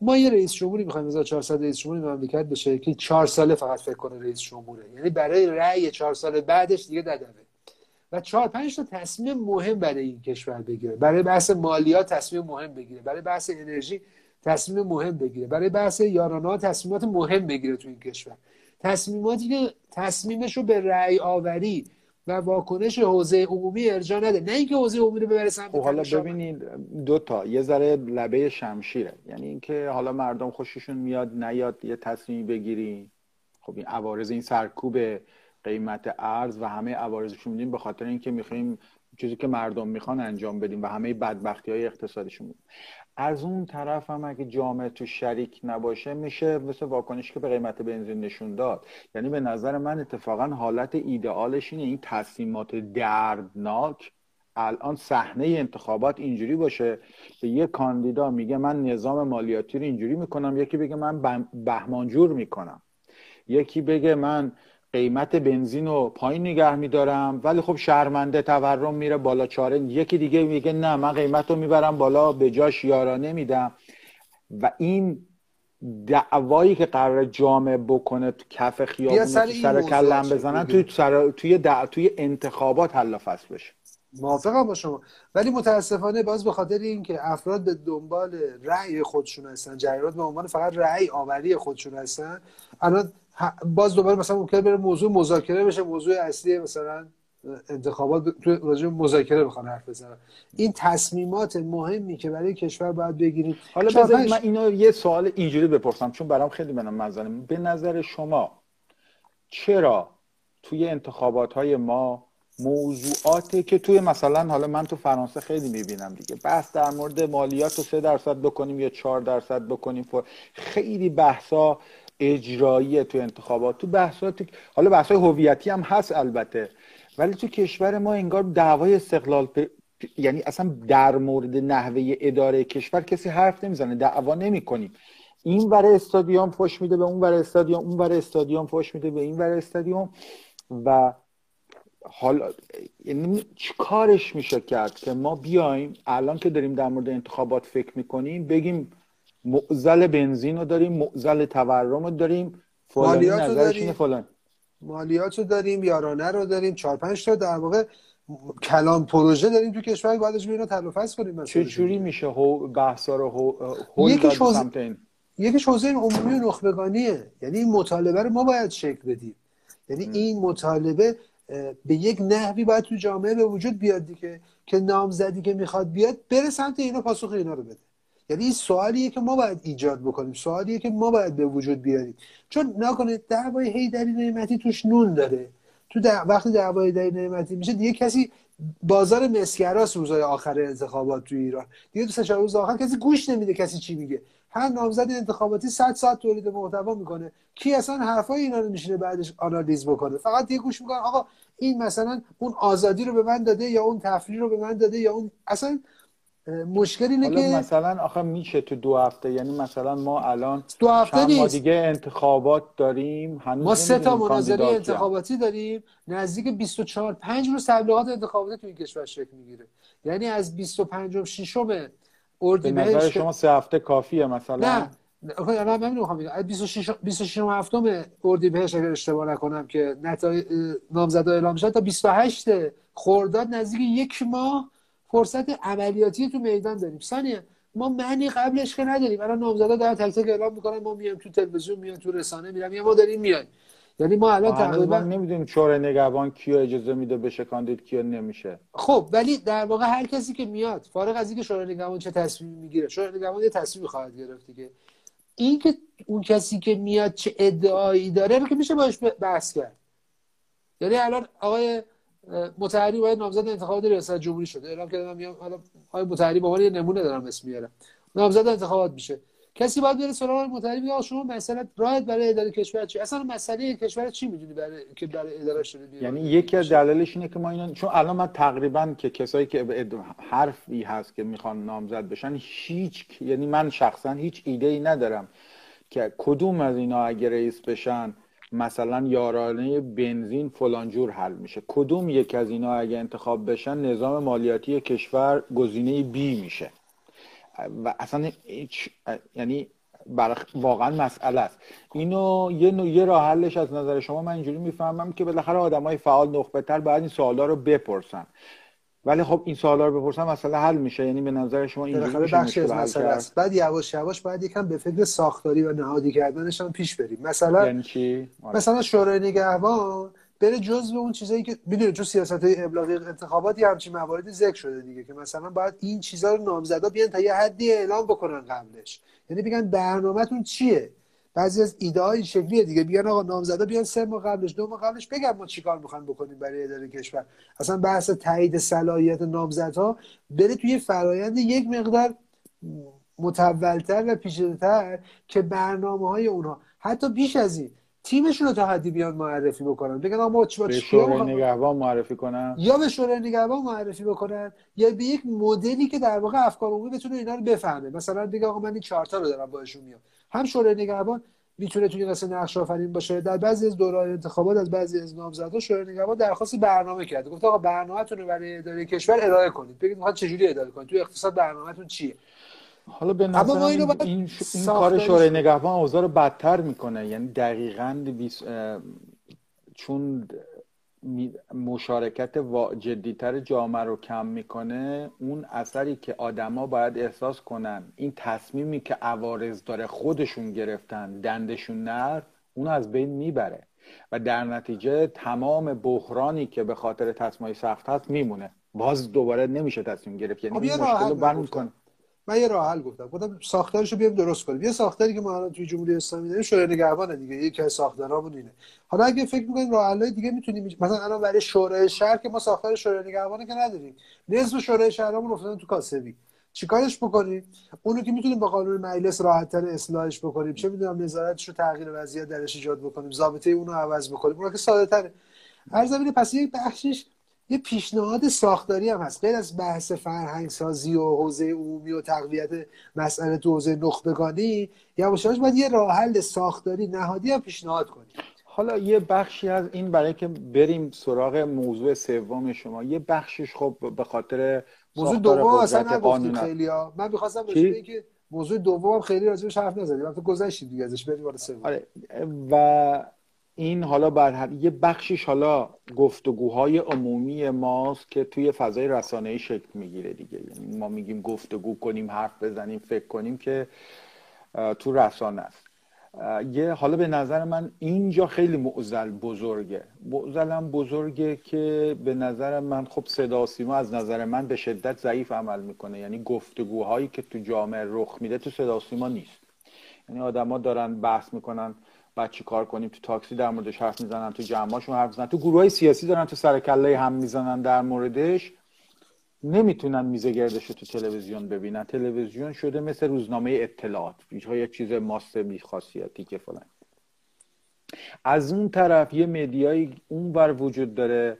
ما یه رئیس جمهوری می‌خوایم 1400 رئیس جمهوری مملکت بشه که چهار ساله فقط فکر کنه رئیس جمهوره. یعنی برای رأی چهار سال بعدش دیگه ددمه و چهار پنج تا تصمیم مهم برای این کشور بگیره. برای بحث مالیات تصمیم مهم بگیره. برای بحث انرژی تصمیم مهم بگیره. برای بحث یارانه تصمیمات مهم بگیره تو این کشور. تصمیماتی که تصمیمش رو به رأی آوری و واکنش حوزه عمومی ارجاع نده. نه اینکه حوزه عمومی رو ببره سمت خب حالا ببینید دو تا. یه ذره لبه شمشیره. یعنی اینکه حالا مردم خوششون میاد نیاد یه تصمیمی بگیری. خب این عوارض این سرکوب قیمت ارز و همه عوارضشون میدیم به خاطر اینکه می‌خوایم چیزی که مردم می‌خوان انجام بدیم و همه بدبختی های اقتصادشون میدیم از اون طرف هم اگه جامعه تو شریک نباشه میشه مثل واکنش که به قیمت بنزین نشون داد. یعنی به نظر من اتفاقا حالت ایدئالش اینه. این تصمیمات دردناک الان صحنه انتخابات اینجوری باشه که یه کاندیدا میگه من نظام مالیاتی رو اینجوری می‌کنم یکی بگه من بهمانجور می‌کنم. یکی بگه من قیمت بنزین رو پایین نگه میدارم. ولی خب شرمنده تورم میره بالا چاره. یکی دیگه میگه نه من قیمت رو می‌برم بالا به جاش یارانه میدم و این دعوایی که قرار جامعه بکنه تو کف خیابون سر, سر کلم بزنن توی سر... توی, دع... توی انتخابات حل فصل بشه. موافقم با شما. ولی متاسفانه باز به خاطر اینکه افراد به دنبال رأی خودشون هستن جریانات به عنوان فقط رأی آوری خودشون هستن الان باز دوباره مثلا ممکنه بره موضوع مذاکره بشه موضوع اصلی مثلا انتخابات تو راجع مذاکره بخوان حرف بزنن این تصمیمات مهمی که برای کشور باید بگیریم. حالا بذارید من اینو یه سوال اینجوری بپرسم چون برام خیلی منم مزنه به نظر شما چرا توی انتخابات های ما موضوعاتی که توی مثلا حالا من تو فرانسه خیلی می‌بینم دیگه بحث در مورد مالیات رو سه درصد بکنیم یا چهار درصد بکنیم خیلی بحثا اجرایی تو انتخابات تو بحثات حالا بحث هویتی هم هست البته ولی تو کشور ما انگار دعوای استقلال یعنی اصلا در مورد نحوه اداره کشور کسی حرف نمی‌زنه دعوا نمی‌کنیم. این برای استادیوم فوش میده به اون برای استادیوم اون برای استادیوم فوش میده به این برای استادیوم و حالا یعنی چی کارش میشه کرد که ما بیایم الان که داریم در مورد انتخابات فکر می‌کنیم بگیم معزل بنزین رو داریم معزل تورم رو داریم. مالیات رو داریم. فلان. مالیات رو داریم یارانه رو داریم چهار پنج تا در واقع کلان پروژه داریم تو کشور بعدش اینا تلافس کنیم چه جوری میشه هو بحثا رو هول یکی حوزه یکیش حوزه عمومی و نخبگانیه یعنی این مطالبه رو ما باید شکل بدیم. یعنی این مطالبه به یک نحوی باید تو جامعه به وجود بیاد دیگه که نامزدی که می‌خواد بیاد بره سمت اینا پاسخ اینا رو بده. یعنی این سوالیه که ما باید ایجاد بکنیم سوالیه که ما باید به وجود بیاریم. چون نکنه دعوای هیدری نعمتی توش نون داره. تو دع... وقتی دعوای هیدری نعمتی میشه دیگه کسی بازار مسکراست روزای آخر انتخابات تو ایران. دیگه تو سه روز آخر کسی گوش نمیده کسی چی میگه. هر نامزد انتخاباتی 100 ساعت تولید محتوا می‌کنه. کی اصلا حرفای اینا رو میشینه بعدش آنالیز بکنه؟ فقط دیگه گوش می‌کنه آقا این مثلا اون آزادی رو به من داده یا اون تفریح رو به من داده یا اون اصلا مشکل اینه که مثلا آخه میشه تو دو هفته یعنی مثلا ما الان دو هفته نیست. ما دیگه انتخابات داریم هنوز ما سه تا مناظره انتخاباتی داریم. نزدیک 24 5 روز تبلیغات انتخاباتی تو این کشور شکل می‌گیره. یعنی از 25 و 6 اردیبهشت نظر شما سه هفته کافیه مثلا؟ نه. نه من نمی‌خوام بگم. 26 26 هفتم اردیبهشت اگر اشتباه نکنم که نتایج نامزدا اعلام شد تا 28 خرداد نزدیک یک ماه فرصت عملیاتی تو میدان داریم. ثانیه ما معنی قبلش که نداریم. الان نامزدا دارن تک تک اعلام می‌کنن ما میایم تو تلویزیون میایم تو رسانه میرم. یا ما داریم میایم یعنی ما الان تقریبا نمی‌دونیم چهار نگهبان کیو اجازه میده بشه کاندید کیو نمیشه. خب ولی در واقع هر کسی که میاد فارغ از اینکه شورای نگهبان چه تصمیمی می‌گیره شورای نگهبان یه تصمیمی خواهد گرفت دیگه. این که اون کسی که میاد چه ادعایی داره رو که میشه باش بحث کرد. یعنی الان آقای متحری باید نامزد انتخابات ریاست جمهوری شده اعلام کردم میام حالا آقای متحری به عنوان یه نمونه دارم اسم میارم. نامزد انتخابات میشه. کسی باید بره سراغ متحری بگه شما مثلا راحت برای اداره کشور چی؟ اصلا مسئله کشور چی می‌دونی برای که برای اداره شده یعنی یکی از دلایلش اینه که ما اینا چون الان من تقریبا که کسایی که حرفی هست که می‌خوان نامزد بشن هیچ یعنی من شخصا هیچ ایده ای ندارم که کدوم از اینا اگه رئیس بشن مثلا یارانه بنزین فلانجور حل میشه. کدوم یک از اینا اگه انتخاب بشن نظام مالیاتی کشور گزینه بی میشه. و اصلا یعنی واقعا مسئله است. اینو یه نوع یه راه حلش از نظر شما من اینجوری می‌فهمم که بالاخره آدمای فعال نخبه تر باید این سوالا رو بپرسن. ولی خب این سوالا رو بپرسن مسئله حل میشه. یعنی به نظر شما میشه بخش از مسئله است. بعد یواش یواش باید یکم به فکر ساختاری و نهادی کردنش هم پیش بریم. مثلا یعنی چی؟ آره. مثلا شورای نگهبان بره جزء اون چیزایی که می‌دونید تو سیاست های ابلاغی انتخاباتی همچین مواردی ذکر شده دیگه که مثلا باید این چیزا رو نامزدا بیان تا یه حدی اعلام بکنن قبلش. یعنی بگن برنامهتون چیه؟ بعضی از ایده های شکلیه دیگه. بیان آقا نامزدا بیان سه ماه قبلش دو ماه قبلش بگن ما چیکار می‌خوایم بکنیم برای اداره کشور. اصلا بحث تایید صلاحیت نامزدها بره توی فرایند یک مقدار متولتر و پیچیده‌تر که برنامه های اونها. حتی بیش از این تیمشون رو تا حدی بیان معرفی بکنن. بگن ما چی به شورای نگهبان معرفی کنن. یا به شورای نگهبان معرفی بکنن یا به یک مدلی که در واقع افکار عمومی بتونه اینا رو بفهمه. مثلا دیگه آقا من این چارتا رو دارم باشون میام. هم شورای نگهبان می‌تونه توی قصه نقش آفرین باشه. در بعضی از دوران انتخابات از بعضی از نامزدها شورای نگهبان درخواست برنامه کرده گفت آقا برنامه‌تون رو برای اداره کشور ارائه کنید. بگید می‌خواد چجوری اداره کنید؟ توی اقتصاد برنامه‌تون چیه؟ حالا به نظر این, این, این کار شورای نگهبان اوضاع رو بدتر می‌کنه. یعنی دقیقا چون مشارکت جدیتر جامعه رو کم می‌کنه اون اثری که آدما باید احساس کنن. این تصمیمی که عوارض داره خودشون گرفتن دندشون نر اون از بین می‌بره. و در نتیجه تمام بحرانی که به خاطر تصمیم سخت هست میمونه. باز دوباره نمیشه تصمیم گرفت. یعنی خب مشکل رو من یه راه حل گفتم. گفتم ساختارشو بیام درست کنیم. یه ساختاری که ما الان توی جمهوری اسلامی داریم شورای نگهبان دیگه. یکی از ساختارامون اینه. حالا اگه فکر می‌کنید راه حلای دیگه می‌تونیم مثلا الان برای شورای شهر که ما ساختار شورای نگهبان که نداریم. نصف شورای شهرامون افتادن تو کاسبی. چیکارش بکنیم؟ اونو که می‌تونیم با قانون مجلس راحتتر اصلاحش بکنیم. چه می‌دونم نظارتش رو تغییر وضعیت درش ایجاد بکنیم. ضابطه اونو عوض بکنیم. اون که ساده تره هر زمینه پس یک بخشش یه پیشنهاد ساختاری هم هست. غیر از بحث فرهنگ سازی و حوزه عمومی و تقویت مسئله تو حوزه نخبگانی یواش باید یه راه حل ساختاری نهادی هم پیشنهاد کنیم. حالا یه بخشی از این برای که بریم سراغ موضوع سوم شما. یه بخشش خب به خاطر موضوع دوم اصلا نگفتید خیلی ها. من می‌خواستم راجع که موضوع دوم خیلی راجبش حرف نزدیم. وقتی گذشتیم دیگه ازش. بریم سوم. آره. و این حالا بر یه بخشیش حالا گفتگوهای عمومی ماست که توی فضای رسانه‌ای شکل می‌گیره دیگه. یعنی ما میگیم گفتگو کنیم حرف بزنیم فکر کنیم که تو رسانه است. یه حالا به نظر من اینجا خیلی معزل بزرگه. معزلم بزرگه که به نظر من خب صدا سیما از نظر من به شدت ضعیف عمل می‌کنه. یعنی گفتگوهایی که تو جامعه رخ میده تو صدا سیما نیست. یعنی آدما دارن بحث می‌کنن. بعد چی کار کنیم تو تاکسی در موردش حرف می‌زنن تو جمعاشون حرف می‌زنن. تو گروه های سیاسی دارن تو سر کله هم می‌زنن در موردش. نمی‌تونن میزه گردش تو تلویزیون ببینن. تلویزیون شده مثل روزنامه اطلاعات. یه چیز ماست خاصیتی که فلان. از اون طرف یه مدیایی اون بر وجود داره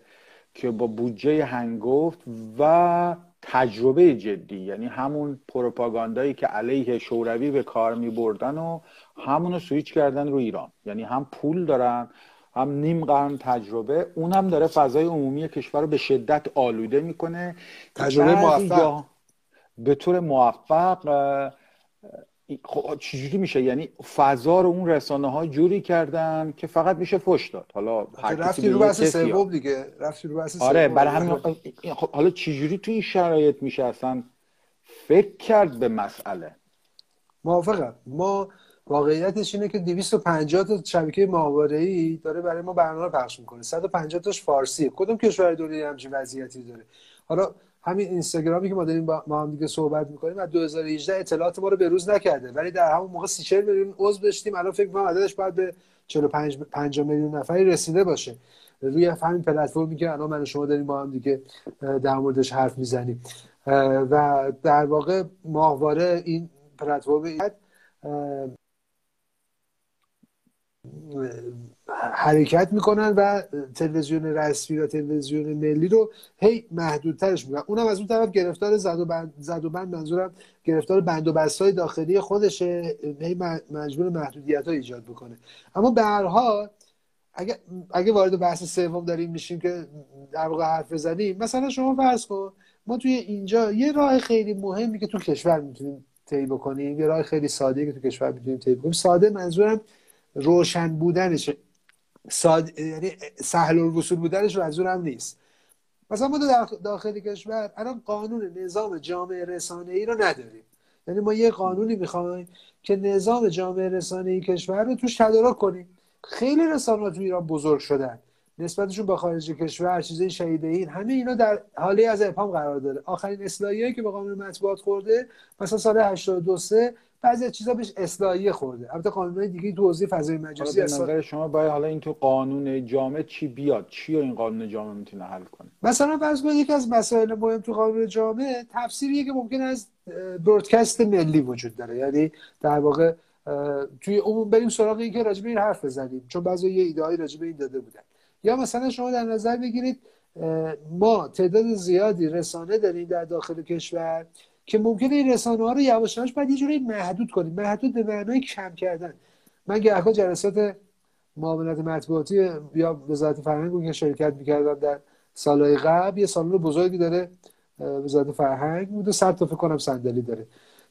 که با بودجه هنگفت و تجربه جدی یعنی همون پروپاگاندایی که علیه شوروی به کار می بردن و همونو سویچ کردن رو ایران. یعنی هم پول دارن هم نیم قرن تجربه اونم داره فضای عمومی کشور رو به شدت آلوده می‌کنه. تجربه موفق. به طور موفق خب چجوری میشه؟ یعنی فضا رو اون رسانه ها جوری کردن که فقط میشه فش داد. حالا رفتی رو بحث سوم دیگه رفتی رو بحث آره برای همین خب حالا چجوری تو این شرایط میشه اصلا فکر کرد به مسئله؟ موافقم. ما واقعیتش اینه که 250 تا شبکه ای داره برای ما برنامه پخش می‌کنه. 150 تاش فارسیه. کدوم کشور دنیا همچین وضعیتی داره؟ حالا همین اینستاگرامی که ما داریم با ما هم دیگه صحبت می‌کنیم از 2018 اطلاعات ما رو به روز نکرده. ولی در همون موقع 30 میلیون عضو داشتیم. الان فکر کنم عددش باید به 45 5 میلیون نفری رسیده باشه. روی همین پلتفرمی که الان من شما داریم با هم دیگه در موردش حرف می‌زنیم. و در واقع ماهواره این پلتفرم حرکت می‌کنن و تلویزیون رسمی و تلویزیون ملی رو هی محدودترش می‌کنن. اونم از اون طرف گرفتار زد و بند, زد و بند منظورم گرفتار بند و های داخلی خودشه هی مجبور محدودیت ها ایجاد بکنه. اما به هر حال اگه, اگه وارد بحث سوم داریم میشیم که در واقع حرف بزنیم مثلا شما فرض کن ما توی اینجا یه راه خیلی مهمی که تو کشور می‌تونیم طی بکنیم یه راه خیلی ساده که تو کشور می‌تونیم طی بکنیم. ساده منظورم روشن بودنش ساده یعنی سهل الوصول بودنش منظورم نیست. مثلا ما داخل کشور الان قانون نظام جامعه رسانه ای رو نداریم. یعنی ما یه قانونی می‌خوایم که نظام جامعه رسانه ای کشور رو توش تدارک کنیم. خیلی رسانه تو ایران بزرگ شدن. نسبتشون با خارج کشور چیزای شهیده این همه اینا در حاله از ابهام قرار داره. آخرین اصلاحیه که به قانون مطبوعات خورده مثلا سال 82 3 بعضی چیزا بهش اصلاحیه خورده. البته قانونهای دیگه تو حوزه فضای مجازی به نظر شما باید حالا این تو قانون جامعه چی بیاد؟ چی این قانون جامعه می‌تونه حل کنه؟ مثلا فرض کنید یکی از مسائل مهم تو قانون جامعه تفسیریه که ممکن از برودکست ملی وجود داره. یعنی در واقع توی عموم بریم سراغ این که راجع این حرف بزنیم. چون بعضی یه ایده راجع به این داده بودن. یا مثلا شما در نظر بگیرید ما تعداد زیادی رسانه داریم در داخل کشور. که ممکنه این رسانه ها رو یواش یواش باید یه جوری محدود کنیم. محدود به معنای کم کردن. من گهگاه جلسات معاونت مطبوعاتی یا وزارت فرهنگ که شرکت می‌کردم در سالهای قبل یه سالن بزرگی داره وزارت فرهنگ بود و صد تا فکر کنم صندلی داره.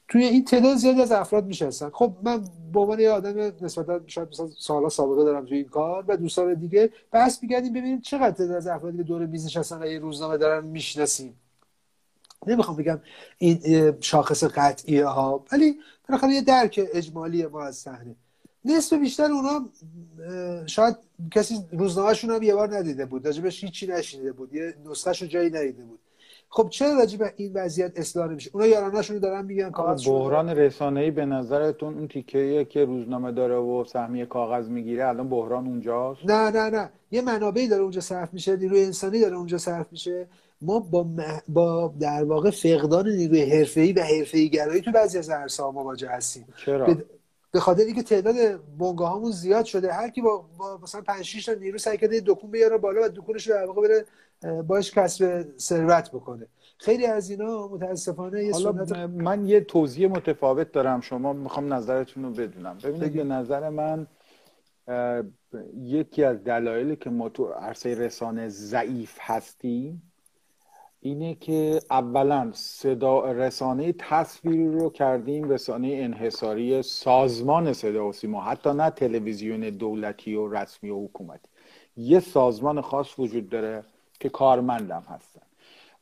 توی این تعداد زیادی از افراد میشستن خب من به عنوان یه آدم نسبتا شاید مثلا سالا سابقه دارم توی این کار و دوستان دیگه بحث میگردیم ببینیم چقدر تعداد از افرادی که دور میز نشستن و یه روزنامه دارن می‌شناسیم. نمی‌خوام بگم این شاخص قطعیه ها ولی بالاخره یه درک اجمالی ما از صحنه. نصف بیشتر اونا شاید کسی روزنامهشون هم یه بار ندیده بود راجبش هیچی نشیده بود یه نسخهشو جایی ندیده بود. خب چرا راجع به این وضعیت اصلاح نمیشه؟ اونا یارانهشون رو دارن میگن کاغذ بحران رسانه‌ای به نظرتون اون تیکه که روزنامه داره و سهمیه کاغذ می‌گیره الان بحران اونجاست؟ نه نه نه. یه منابعی داره اونجا صرف میشه نیروی انسانی داره اونجا صرف میشه. ما با, با در واقع فقدان نیروی حرفه‌ای و حرفه‌ای گرایی تو بعضی از عرصه‌ها مواجه هستیم. چرا؟ به خاطر اینکه تعداد بنگاه زیاد شده هر کی با, با مثلا 5 6 تا نیرو سعی کرده دکون بیاره بالا و دکونش رو در واقع بره باش کسب ثروت بکنه. خیلی از اینا متاسفانه یه حالا سنت... من یه توضیح متفاوت دارم شما می‌خوام نظرتون رو بدونم. ببینید به نظر من یکی از دلایلی که ما تو عرصه رسانه ضعیف هستیم اینه که اولا صدا رسانه تصویری رو کردیم رسانه انحصاری سازمان صدا و سیما حتی نه تلویزیون دولتی و رسمی و حکومتی. یه سازمان خاص وجود داره که کارمندم هستن.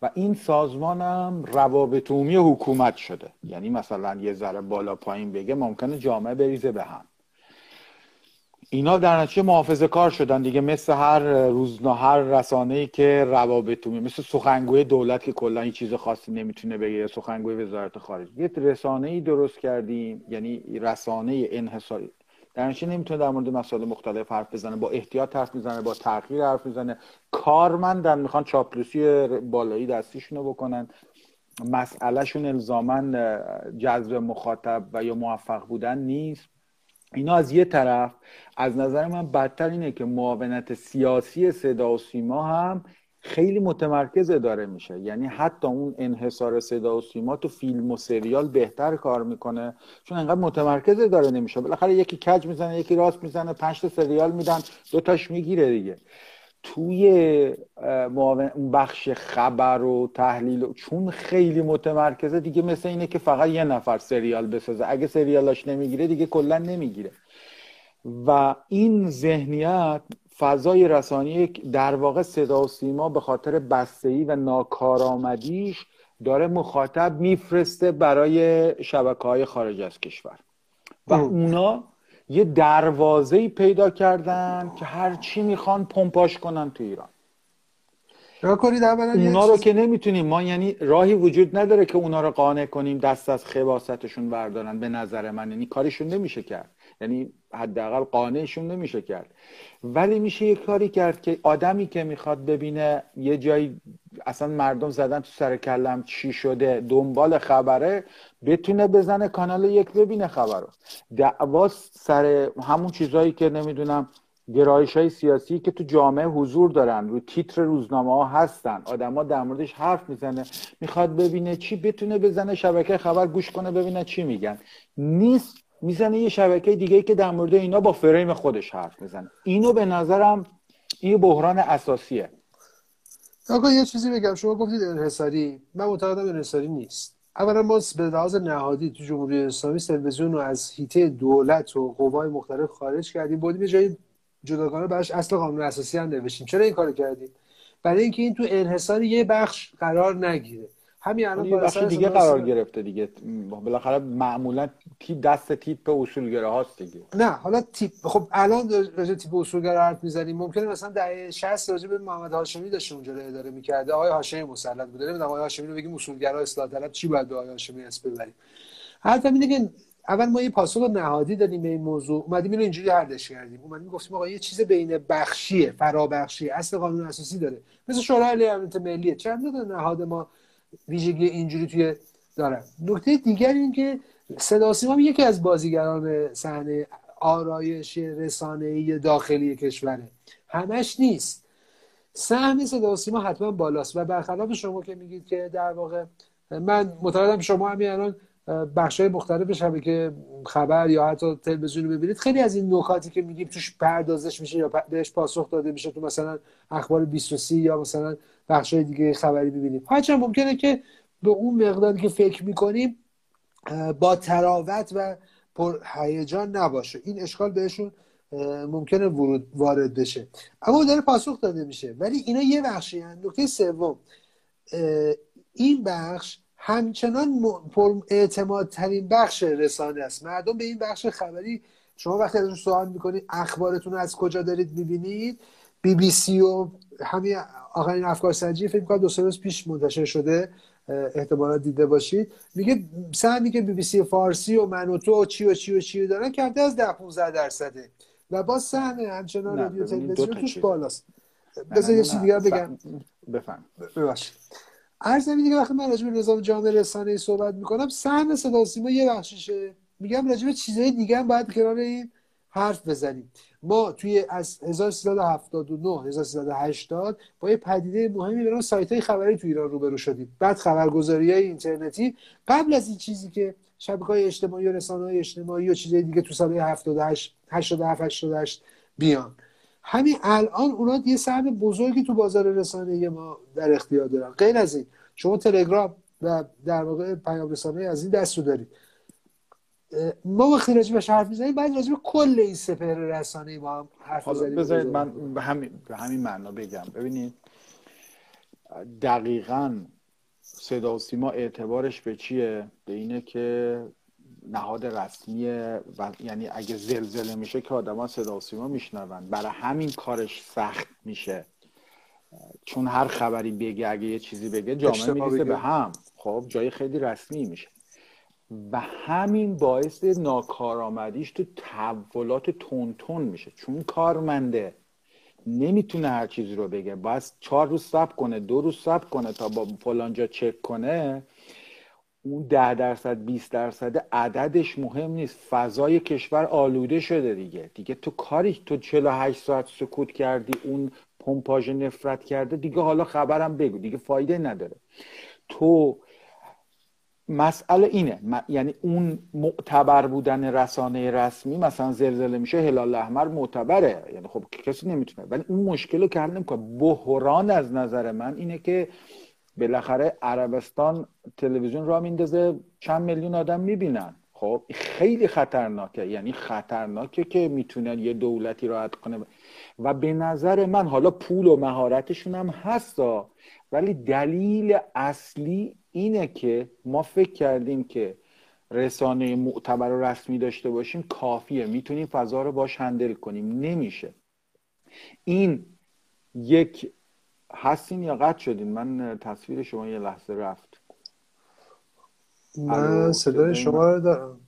و این سازمان هم روابط عمومی حکومت شده. یعنی مثلا یه ذره بالا پایین بگه ممکنه جامعه بریزه به هم. اینا در نتیجه محافظه کار شدن دیگه. مثل هر روزنا هر رسانه ای که روابط مثل سخنگوی دولت که کلا این چیز خاصی نمی‌تونه بگه. سخنگوی وزارت خارجه. یه رسانه ای درست کردیم. یعنی رسانه انحصاری. در نمی‌تونه در مورد مسائل مختلف حرف بزنه. با احتیاط حرف می‌زنه با تغییر حرف می‌زنه. کارمندن می‌خوان چاپلوسی بالایی دستیشونو بکنن. مسئلهشون الزاما جذب مخاطب و یا موفق بودن نیست. اینا از یه طرف از نظر من بدتر اینه که معاونت سیاسی صدا و سیما هم خیلی متمرکز داره میشه. یعنی حتی اون انحصار صدا و سیما تو فیلم و سریال بهتر کار می‌کنه چون انقدر متمرکز داره نمیشه. بالاخره یکی کج می‌زنه یکی راست می‌زنه پنج سریال میدن دوتاش می‌گیره دیگه. توی بخش خبر و تحلیل چون خیلی متمرکزه دیگه مثل اینه که فقط یه نفر سریال بسازه. اگه سریالاش نمی‌گیره دیگه کلا نمی‌گیره. و این ذهنیت فضای رسانی در واقع صدا و سیما به خاطر بستهی و ناکارآمدیش داره مخاطب میفرسته برای شبکه های خارج از کشور. و اونا یه دروازه پیدا کردن که هر چی می‌خوان پمپاش کنن تو ایران. اونا رو که نمی‌تونیم. ما یعنی راهی وجود نداره که اونا رو قانع کنیم دست از خباستشون بردارن به نظر من. یعنی کارشون نمیشه کرد. یعنی حداقل قانعشون نمیشه کرد. ولی میشه یه کاری کرد که آدمی که می‌خواد ببینه یه جایی اصلا مردم زدن تو سر کلم چی شده دنبال خبره بتونه بزنه کانال یک ببینه خبر رو. دعوا سر همون چیزهایی که نمی‌دونم گرایش های سیاسی که تو جامعه حضور دارن رو تیتر روزنامه ها هستن. آدما در موردش حرف می‌زنه می‌خواد ببینه چی بتونه بزنه شبکه خبر گوش کنه ببینه چی میگن. نیست می‌زنه یه شبکه دیگه که در مورد اینا با فریم خودش حرف می‌زنه. اینو به نظرم این بحران اساسیه. آقا یه چیزی بگم. شما گفتید انحصاری. من معتقدم انحصاری نیست. اولا ما به لحاظ نهادی تو جمهوری اسلامی تلویزیون رو از هیته دولت و قوای مختلف خارج کردیم. بودیم یه جایی جداگانه براش اصل قانون اساسی هم نوشتیم. چرا این کارو کردیم؟ برای اینکه این تو انحصار یه بخش قرار نگیره. همین الان یه بخش دیگه قرار گرفته دیگه. بالاخره معمولا تیپ دست تیپ اصولگرا هاست دیگه. نه حالا تیپ خب الان راجع تیپ اصولگرا حرف می‌زنیم. ممکنه مثلا در 60 راجع به محمد هاشمی داشته اونجا رو اداره می‌کرده. آقای هاشمی مسلط بوده. نمی‌دونم آقای هاشمی رو بگیم اصولگرا اصلاح طلب. چی باید به آقای هاشمی اسم ببریم؟ حرف اینه که اول ما یه پاسخ نهادی دادیم به این موضوع. اومدیم اینو اینجوری حلش کردیم. اومدیم گفتیم آقا یه چیز بین بخشیه فرابخشی اصل قانون اساسی داره. مثل شورای امنیت ملیه. چند تا نهاد ما ویژگی اینجوری توی دارن نکته دیگر این که صدا سیما یکی از بازیگران صحنه آرایش رسانه‌ای داخلی کشوره. همش نیست. سهم صدا سیما حتما بالاست. و برخلاف شما که میگید که در واقع من معتقدم شما همین الان بخش های مختلف که خبر یا حتی تلویزیون رو ببینید خیلی از این نکاتی که میگیم توش پردازش میشه یا بهش پاسخ داده میشه تو مثلا اخبار 23 یا مثلا بخش های دیگه خبری ببینیم هرچند ممکنه که به اون مقداری که فکر می‌کنیم با تراوت و پر هیجان نباشه. این اشکال بهشون ممکنه ورود وارد بشه. اما داره پاسخ داده میشه. ولی اینا یه بخشی هن. نکته سوم. این بخش همچنان پر اعتماد ترین بخش رسانه است. مردم به این بخش خبری شما وقتی ازش سوال می‌کنید اخبارتون از کجا دارید می‌بینید؟ بی بی سی و همین آخرین افکار سنجی فکر کنم دو سه روز پیش منتشر شده احتمالا دیده باشید. میگه سهمی که بی بی سی فارسی و من و تو و چی و چی و چی دارن کرده از ده 15 درصده و با سهم همچنان رادیو تلویزیون توش بالاست. بذار یه چیز دیگه بگم. بفهم. ببخشید. عرض دیگه وقتی من راجع به نظام جامعه رسانه ای صحبت می‌کنم سهم صدا سیما یه بخششه. میگم راجع به چیزهای دیگه هم باید کنار این حرف بزنیم. ما توی از 1379 1380 با یه پدیده مهمی به سایت های خبری تو ایران روبرو شدیم. بعد خبرگزاری های اینترنتی. قبل از این چیزی که شبکه های اجتماعی و رسانه های اجتماعی و چیزهای دیگه تو سال 78 87 88 بیان. همین الان اونا یه سهم بزرگی تو بازار رسانه ما در اختیار دارن. غیر از این شما تلگرام و در واقع پیام رسانه از این دست رو دارید ما وقتی راجع بهش حرف می‌زنیم باید راجع به کل این سپهر رسانه با هم حرف بزنیم بذارید. من به همین به همین معنا بگم. ببینید دقیقا صدا و سیما اعتبارش به چیه؟ به اینه که نهاد رسمیه و یعنی اگه زلزله میشه که آدما صدا و سیما میشنون. برای همین کارش سخت میشه. چون هر خبری بگه اگه یه چیزی بگه جامعه میریزه به هم. خب جای خیلی رسمی میشه. و همین باعث ناکارآمدیش تو تحولات تون میشه. چون کارمنده نمی‌تونه هر چیزی رو بگه. باید چهار روز صبر کنه دو روز صبر کنه تا با فلانجا چک کنه. اون ده درصد 20 درصد عددش مهم نیست. فضای کشور آلوده شده دیگه. دیگه تو کاری تو 48 ساعت سکوت کردی اون پمپاژ نفرت کرده دیگه حالا خبرم بگو. دیگه فایده نداره. تو مسئله اینه. یعنی اون معتبر بودن رسانه رسمی مثلا زلزله میشه هلال احمر معتبره. یعنی خب کسی نمی‌تونه. ولی اون مشکل رو که نمی‌کنه. بحران از نظر من اینه که بالاخره عربستان تلویزیون را میندازه چند میلیون آدم می‌بینن. خب خیلی خطرناکه. یعنی خطرناکه که می‌تونن یه دولتی راحت کنه. و به نظر من حالا پول و مهارتشون هم هستا ولی دلیل اصلی اینه که ما فکر کردیم که رسانه معتبر و رسمی داشته باشیم کافیه. می‌تونیم فضا رو باش هندل کنیم. نمیشه. این یک هستین یا قطع شدین؟ من تصویر شما یه لحظه رفت. من صدای شما رو دارم.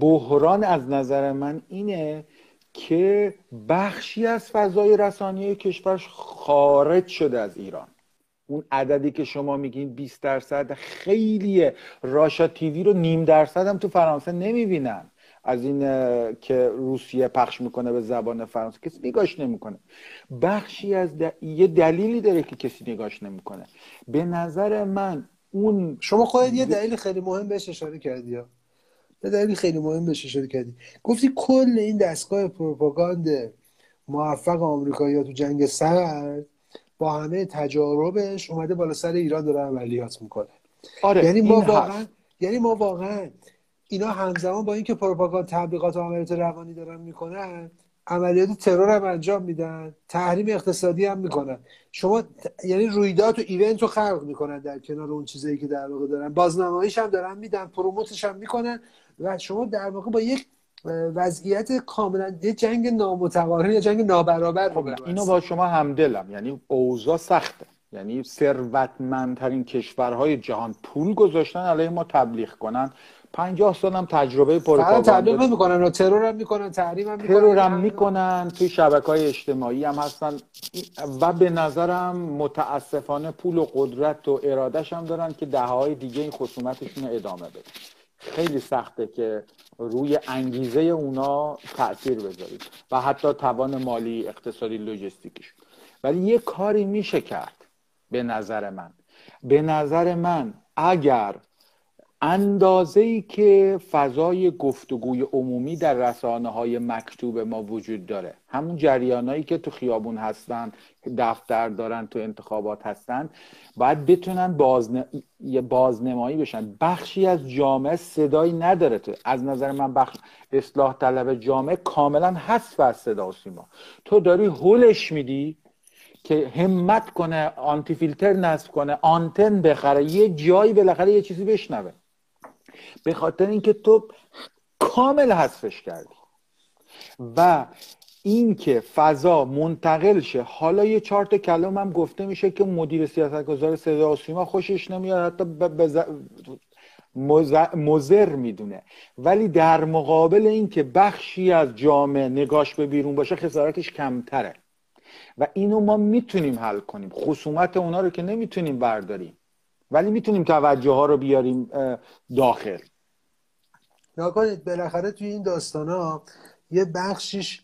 بحران از نظر من اینه که بخشی از فضای رسانه کشور خارج شده از ایران. اون عددی که شما میگین 20 درصد خیلیه. راشا تیوی رو نیم درصد هم تو فرانسه نمی‌بینن. از این که روسیه پخش می‌کنه به زبان فرانسه کسی نگاش نمی‌کنه. بخشی از یه دلیلی داره که کسی نگاش نمی‌کنه. به نظر من اون شما خودت یه دلیل خیلی مهم بهش اشاره کردی یه دلیل خیلی مهم بهش اشاره کردی. گفتی کل این دستگاه پروپاگاند موفق آمریکایی تو جنگ سرد با همه تجاربش اومده بالا سر ایران داره عملیات می‌کنه. آره یعنی ما واقعا یعنی ما واقعا اینا همزمان با اینکه پروپاگاند تبلیغات و عملیات روانی دارن می‌کنن عملیات ترور هم انجام میدن تحریم اقتصادی هم می‌کنن. شما یعنی رویداد و event رو خلق می‌کنن در کنار اون چیزایی که در واقع دارن. بازنماییش هم دارن میدن promote ش هم می‌کنن و شما در واقع با یک وضعیت کاملا یه جنگ نامتقارن یا جنگ نابرابر خب اینو با شما همدلم. یعنی اوضاع سخته. یعنی ثروتمندترین کشورهای جهان پول گذاشتن علیه ما تبلیغ کنن. پنجاه سال هم تجربه پروپاگاندا تبلیغ می‌کنن و ترور هم می‌کنن تحریم هم می‌کنن. ترور هم می‌کنن توی شبکه های اجتماعی هم هستن. و به نظرم متاسفانه پول و قدرت و ارادش هم دارن که ده های دیگه این خصومتشون ادامه بده خیلی سخته که روی انگیزه اونا تاثیر بذارید. و حتی توان مالی اقتصادی لوجستیکیش ولی یه کاری میشه کرد. به نظر من. به نظر من اگر اندازه ای که فضای گفتگوی عمومی در رسانه های مکتوب ما وجود داره. همون جریانایی که تو خیابون هستن دفتر دارن تو انتخابات هستن باید بتونن بازن... بازنمایی بشن. بخشی از جامعه صدایی نداره تو. از نظر من بخش اصلاح طلب جامعه کاملا هست از صدا و سیما. تو داری هولش میدی که همت کنه آنتی فیلتر نصب کنه آنتن بخره یه جایی بالاخره یه چیزی بشنوه. به خاطر اینکه تو کامل حذفش کردی. و اینکه فضا منتقل شه. حالا یه چارت کلام هم گفته میشه که مدیر سیاست گذار صدا و سیما خوشش نمیاد. حتی بز... مزر می‌دونه. ولی در مقابل اینکه بخشی از جامعه نگاش به بیرون باشه خسارتش کمتره. و اینو ما می‌تونیم حل کنیم. خصومت اونا رو که نمی‌تونیم برداریم. ولی می‌تونیم توجه ها رو بیاریم داخل. نکنید بالاخره توی این داستان ها یه بخشیش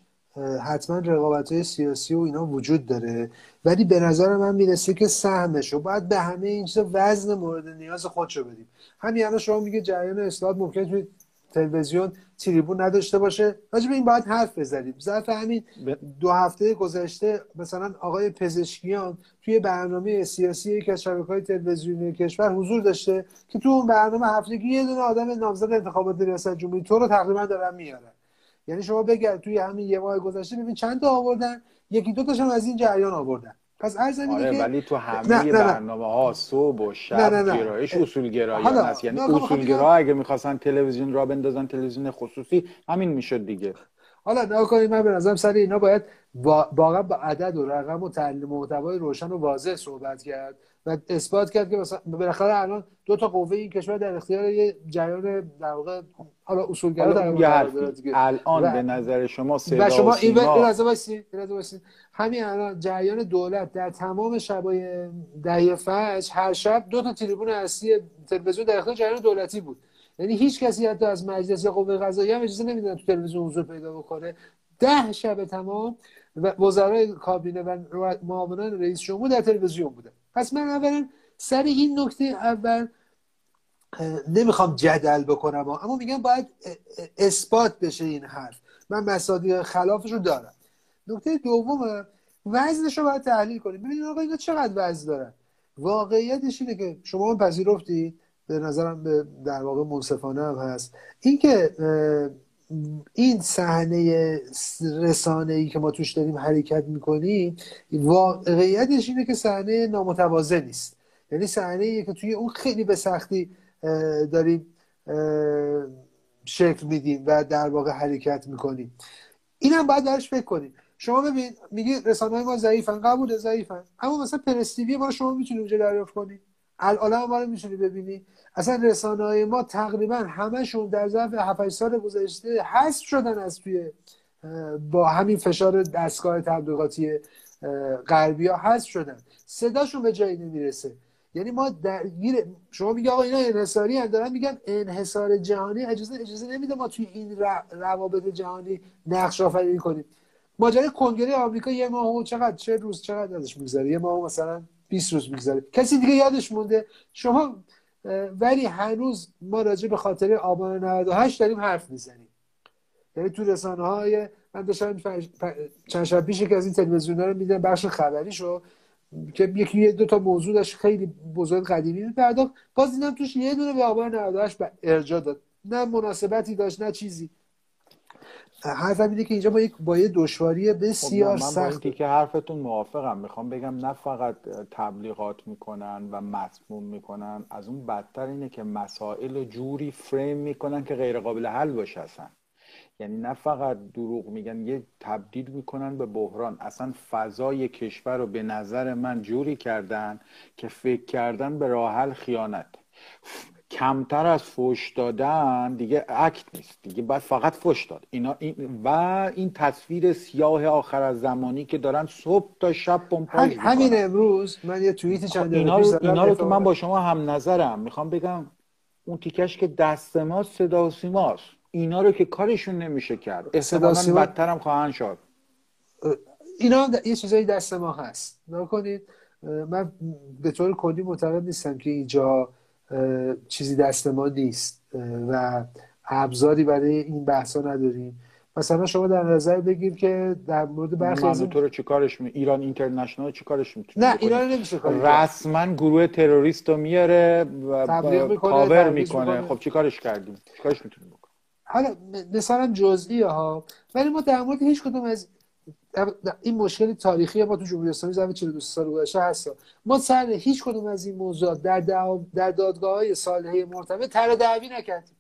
حتما رقابت های سیاسی و اینا وجود داره. ولی به نظر من می‌رسه که سهمش رو باید به همه این وزن مورد نیاز خودشو بدیم. همین الان شما میگه جریان اصلاحات ممکن تلویزیون تریبون نداشته باشه. راجع به این باید حرف بزنیم. ظرف همین دو هفته گذشته مثلا آقای پزشکیان توی برنامه سیاسی یک از های تلویزیونی کشور حضور داشته که تو اون برنامه هفتگی یه دونه آدم نامزد انتخابات ریاست جمهوری تو رو تقریبا دارن میارن. یعنی شما بگرد توی همین یه ماه گذشته ببین چند تا آوردن؟ یکی دو تاشم از این جریان آوردن. پس عرض آره که ولی تو همه نه، برنامه ها صبح و شب گرایش اصول گرایی هست. یعنی اصول گرا اگه می‌خواستن تلویزیون را بندازن تلویزیون خصوصی همین می‌شد دیگه. حالا نکنید من به نظرم سر اینا باید واقعا با عدد و رقم و تعلیم محتوای روشن و واضح صحبت کرد و اثبات کرد که مثلا بالاخره الان دو تا قوه این کشور در اختیار یه جریان در واقع حالا اصولگرا در الان به نظر شما صدا و شما این این همین الان جریان دولت در تمام شبای دهه فجر هر شب دو تا تریبون اصلی تلویزیون در اختیار جریان دولتی بود. یعنی هیچ کسی حتی از مجلس یا قوه قضاییه هم اجازه نمیدن تو تلویزیون حضور پیدا بکنه. ده شب تمام وزرای کابینه و معاونان رئیس جمهور در تلویزیون بودن پس من اولا سر این نکته اول نمی‌خوام جدل بکنم اما میگم باید اثبات بشه این حرف. من مصادیق خلافش رو دارم. نکته دوم وزنش رو باید تحلیل کنیم. ببینید آقا اینا چقدر وزن دارن؟ واقعیتش اینه که شما پذیرفتی؟ به نظرم به در واقع منصفانه هم هست. اینکه این صحنه رسانه ای که ما توش داریم حرکت می‌کنیم واقعیتش اینه که صحنه نامتوازه نیست. یعنی صحنه که توی اون خیلی به سختی داریم شکل میدیم و در واقع حرکت می‌کنیم. اینم باید درش فکر کنیم. شما ببین میگی رسانه ما ضعیفن قبول ضعیفن. اما مثلا پرستیوی ما شما می‌تونی اونجا دریافت کنی. الان ما رو می‌تونی ببینی. اصلا رسانه های ما تقریبا همشون در ظرف 7 سال گذشته حذف شدن از توی با همین فشار دستگاه تبلیغاتی غربی ها حذف شدن. صداشون به جایی نمی‌رسه. یعنی ما درگیر شما میگه آقا اینا انحصاری هم دارن میگن انحصار جهانی اجازه اجازه نمیده ما توی این روابط جهانی نقش آفرینی کنیم. ماجرای کنگره آمریکا یه ماه و چقدر چه روز چقدر ازش میگذره؟ یه ماه مثلا 20 روز میگذره. کسی دیگه یادش مونده؟ شما ولی هنوز ما راجع به خاطر آبان 98 داریم حرف می‌زنیم. یعنی تو رسانه های من داشتم چند شب پیش که از این تلویزیون رو میدم بخش خبریشو که یکی یه دو تا موضوع داشت خیلی بزرگ قدیمی پرداخت باز دیدم توش یه دونه به آبان 98 ارجا داد. نه مناسبتی داشت نه چیزی. حرفم اینه که اینجا با یک با یه دشواری بسیار خب سخت. من که حرفتون موافقم. می‌خوام بگم نه فقط تبلیغات می‌کنن و مسموم می‌کنن از اون بدتر اینه که مسائل جوری فریم می‌کنن که غیر قابل حل باشه اصلا. یعنی نه فقط دروغ میگن یه تبدیل می‌کنن به بحران. اصلا فضای کشور رو به نظر من جوری کردن که فکر کردن به راه حل خیانت. کمتر از فوش دادن دیگه اکت نیست. دیگه باید فقط فوش داد. اینا این و این تصویر سیاه آخر از زمانی که دارن صبح تا شب پمپاژ همین امروز من یه توییت چند اینا رو, اینا رو که من با شما هم نظرم. می‌خوام بگم اون تیکش که دست ما صدا و سیماست اینا رو که کارشون نمیشه کرد. احتمالاً سیما... بدتر هم خواهند شد. اینا یه چیزایی دست ما هست. نکنید من به طور کلی معتقد نیستم که اینجا چیزی دست ما نیست و ابزاری برای این بحثا نداریم. مثلا شما در نظر بگیر که در مورد برخی از تو رو چیکارش می ایران اینترنشنال چیکارش می‌تونه نه ایران نمیشه رسما گروه تروریست رو میاره و کاور می‌کنه. خب چیکارش کردیم؟ چیکارش می‌تونیم بکنیم؟ حالا مثلا جزئی ها ولی ما در مورد هیچ کدوم از این مشکل تاریخی ما تو جمهوری اسلامی زمین 42 سال گذشته هست. ما سر هیچ کدوم از این موضوعات در در دادگاه های صالحه مرتبط تر دعوی نکردیم.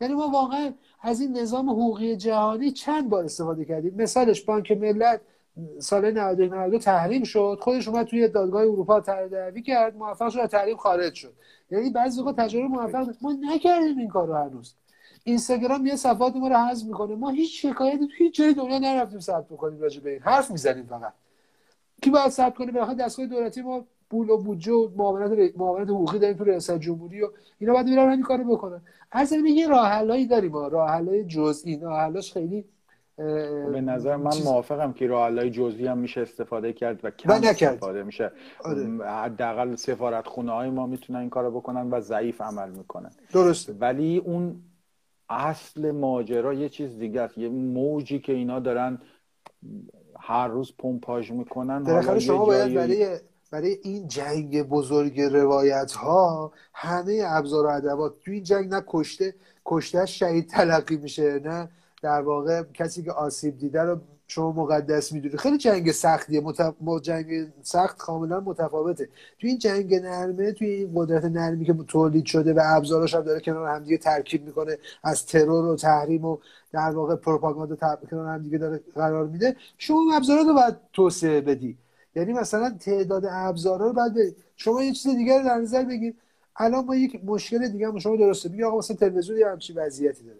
یعنی ما واقعا از این نظام حقوقی جهانی چند بار استفاده کردیم؟ مثالش بانک ملت سال 92 تحریم شد. خودش اومد توی دادگاه اروپا تر دعوی کرد موفق شد تحریم خارج شد. یعنی بعضی وقت تجربه موفق ما نکردیم این کارو هنوز. اینستاگرام یه صفحات ما رو حذف می‌کنه. ما هیچ شکایتی تو هیچ جای دنیا نرفتیم ثبت بکنیم راجع به این. حرف می‌زنیم فقط. کی باید ثبت کنه؟ به دستگاه دولتی ما پول و بودجه و معاونت معاونت حقوقی داریم تو ریاست جمهوری و اینا باید برن همین کارو بکنن. از این یه راه حلایی داریم ما. راه حلای جزئی. راه حلاش خیلی به نظر من موافقم که راه حلای جزئی هم میشه استفاده کرد و کم استفاده میشه. آره. حداقل سفارت خونه های ما می‌تونن این کارو بکنن و ضعیف عمل می‌کنن. درسته. ولی اون اصل ماجرا یه چیز دیگه است. یه موجی که اینا دارن هر روز پمپاژ می‌کنن بالاخره شما باید برای برای این جنگ بزرگ روایت ها همه ابزار و ادوات تو این جنگ نه کشته کشته شهید تلقی میشه نه در واقع کسی که آسیب دیده رو شما مقدس می‌دونید خیلی جنگ سختیه. متف... جنگ سخت کاملا متفاوته. توی این جنگ نرمه توی این قدرت نرمی که تولید شده و ابزاراش هم داره کنار همدیگه ترکیب می‌کنه از ترور و تحریم و در واقع پروپاگاندا کنار همدیگه داره قرار میده. شما ابزارات رو باید توسعه بدی. یعنی مثلا تعداد ابزارا رو باید شما یه چیز دیگر رو در نظر بگیر. الان ما یک مشکل دیگه هم شما درسته. میگه آقا مثلا تلویزیون یه همچین وضعیتی داره.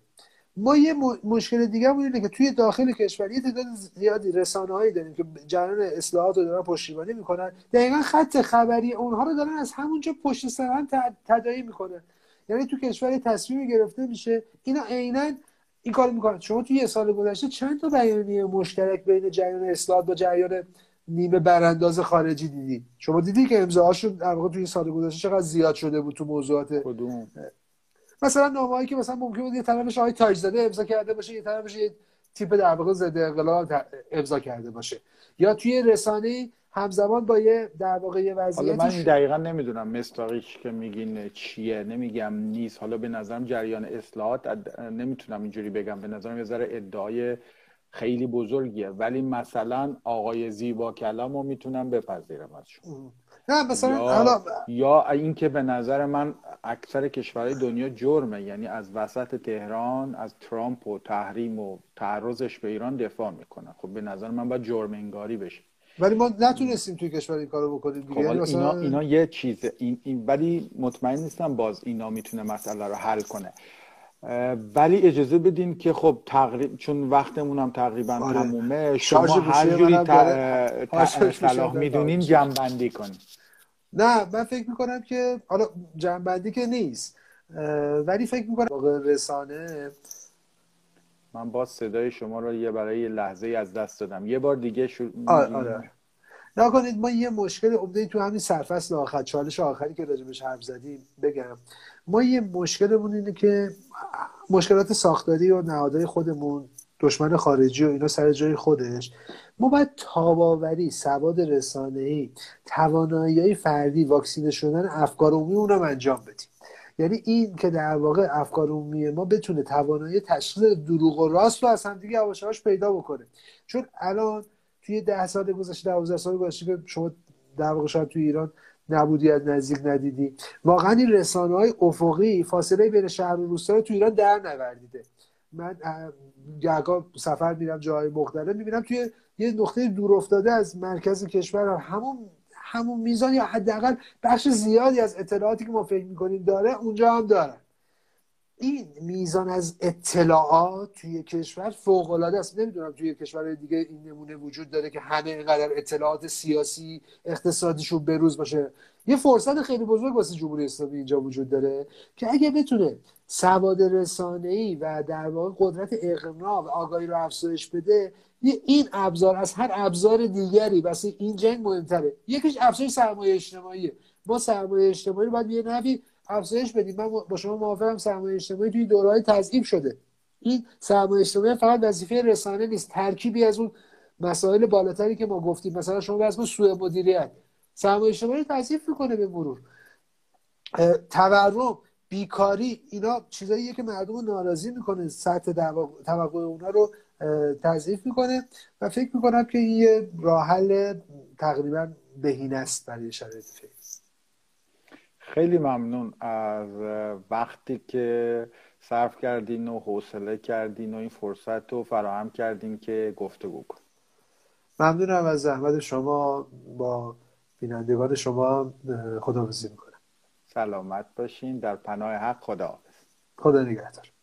ما یه مشکل دیگه هم اینه که توی داخل کشور یه تعداد زیادی رسانه هایی داریم که جریان اصلاحات رو دارن پشتیبانی می‌کنن. دقیقا خط خبری اونها رو دارن از همونجا پشت سرن تدایی می‌کنن. یعنی تو کشور تصمیمی گرفته میشه. اینا عینا این کار می‌کنن. شما توی یه سال گذشته چند تا بیانیه مشترک بین جریان اصلاحات با جریان نیمه برانداز خارجی دیدی؟ شما دیدی که امضاهاشون در واقع توی سال گذشته چقدر زیاد شده بود تو موضوعات مثلا نامه‌ای که مثلا ممکن بود یه طرفش آقای تاج زده امضا کرده باشه یه طرفش یه تیپ در واقع ضد انقلاب امضا کرده باشه. یا توی رسانه همزمان با یه در واقع یه وضعیتی حالا من دقیقا نمی‌دونم مستاقیش که میگین چیه نمیگم نیست. حالا به نظرم جریان اصلاحات نمی‌تونم اینجوری بگم به نظرم یه ذره ادعای خیلی بزرگیه. ولی مثلا آقای زیبا کلام رو می‌تونم بپذیرم از شما نه مثلا یا, حالا یا اینکه به نظر من اکثر کشورهای دنیا جرمه یعنی از وسط تهران از ترامپ و تحریم و تعرضش به ایران دفاع می‌کنن. خب به نظر من باید جرم انگاری بشه. ولی ما نتونستیم توی کشور این کارو بکنیم دیگه. خب مثلا... اینا, اینا یه چیزه این, این ولی مطمئن نیستم باز اینا می‌تونه مسئله رو حل کنه. ولی اجازه بدین که خب تقریب چون وقتمون هم تقریبا آره. تمومه شما هر جوری صلاح می‌دونین جنبندی کنید نه من فکر می‌کنم که حالا جنبندی که نیست ولی فکر می‌کنم واقع رسانه من باز صدای شما رو یه برای یه لحظه از دست دادم. یه بار دیگه شروع آره, آره. نکنید ما یه مشکل عمده تو همین سرفصل آخر چالش آخری که راجبش حرف زدیم بگم. ما یه مشکلمون اینه که مشکلات ساختاری و نهادهای خودمون دشمن خارجی و اینا سر جای خودش. ما باید تاباوری سواد ای توانایی فردی واکسینه شدن افکار عمومی اونم انجام بدیم. یعنی این که در واقع افکار عمومی ما بتونه توانایی تشخیص دروغ و راست رو از همدیگه یواش پیدا بکنه. چون الان توی ده سال گذشته 12 سال گذشته که شما در واقع شاید توی ایران نبودی از نزدیک ندیدی واقعا این رسانه های افقی فاصله بین شهر و روستا رو تو ایران در نوردیده. من گهگاه سفر میرم جای مختلف می‌بینم توی یه نقطه دور افتاده از مرکز کشور همون همون میزان یا حداقل بخش زیادی از اطلاعاتی که ما فکر می‌کنیم داره اونجا هم دارن این میزان از اطلاعات توی کشور فوق العاده است. نمی‌دونم توی کشور دیگه این نمونه وجود داره که همه اینقدر اطلاعات سیاسی اقتصادیشون بروز باشه. یه فرصت خیلی بزرگ واسه جمهوری اسلامی اینجا وجود داره که اگه بتونه سواد ای و در واقع قدرت اقناع و آگاهی رو افزایش بده این ابزار از هر ابزار دیگری واسه این جنگ مهمتره. یکیش افزایش سرمایه اجتماعیه. ما سرمایه اجتماعی رو باید یه نفی افزایش بدیم من با شما موافقم سرمایه اجتماعی توی دورهای تضعیف شده. این سرمایه اجتماعی فقط وظیفه رسانه نیست ترکیبی از اون مسائل بالاتری که ما گفتیم. مثلا شما بس سوء مدیریت سرمایه اجتماعی تضعیف می‌کنه به مرور. تورم بیکاری اینا چیزاییه که مردم رو ناراضی می‌کنه. سطح توقع اونا رو تضعیف می‌کنه و فکر می‌کنم که این یه راه حل تقریبا بهین است برای شرایط فعلی خیلی ممنون از وقتی که صرف کردین و حوصله کردین و این فرصت رو فراهم کردین که گفتگو کن ممنونم از زحمت شما با بینندگان شما خداحافظی می‌کنم. سلامت باشین. در پناه حق خدا خدا نگهدار.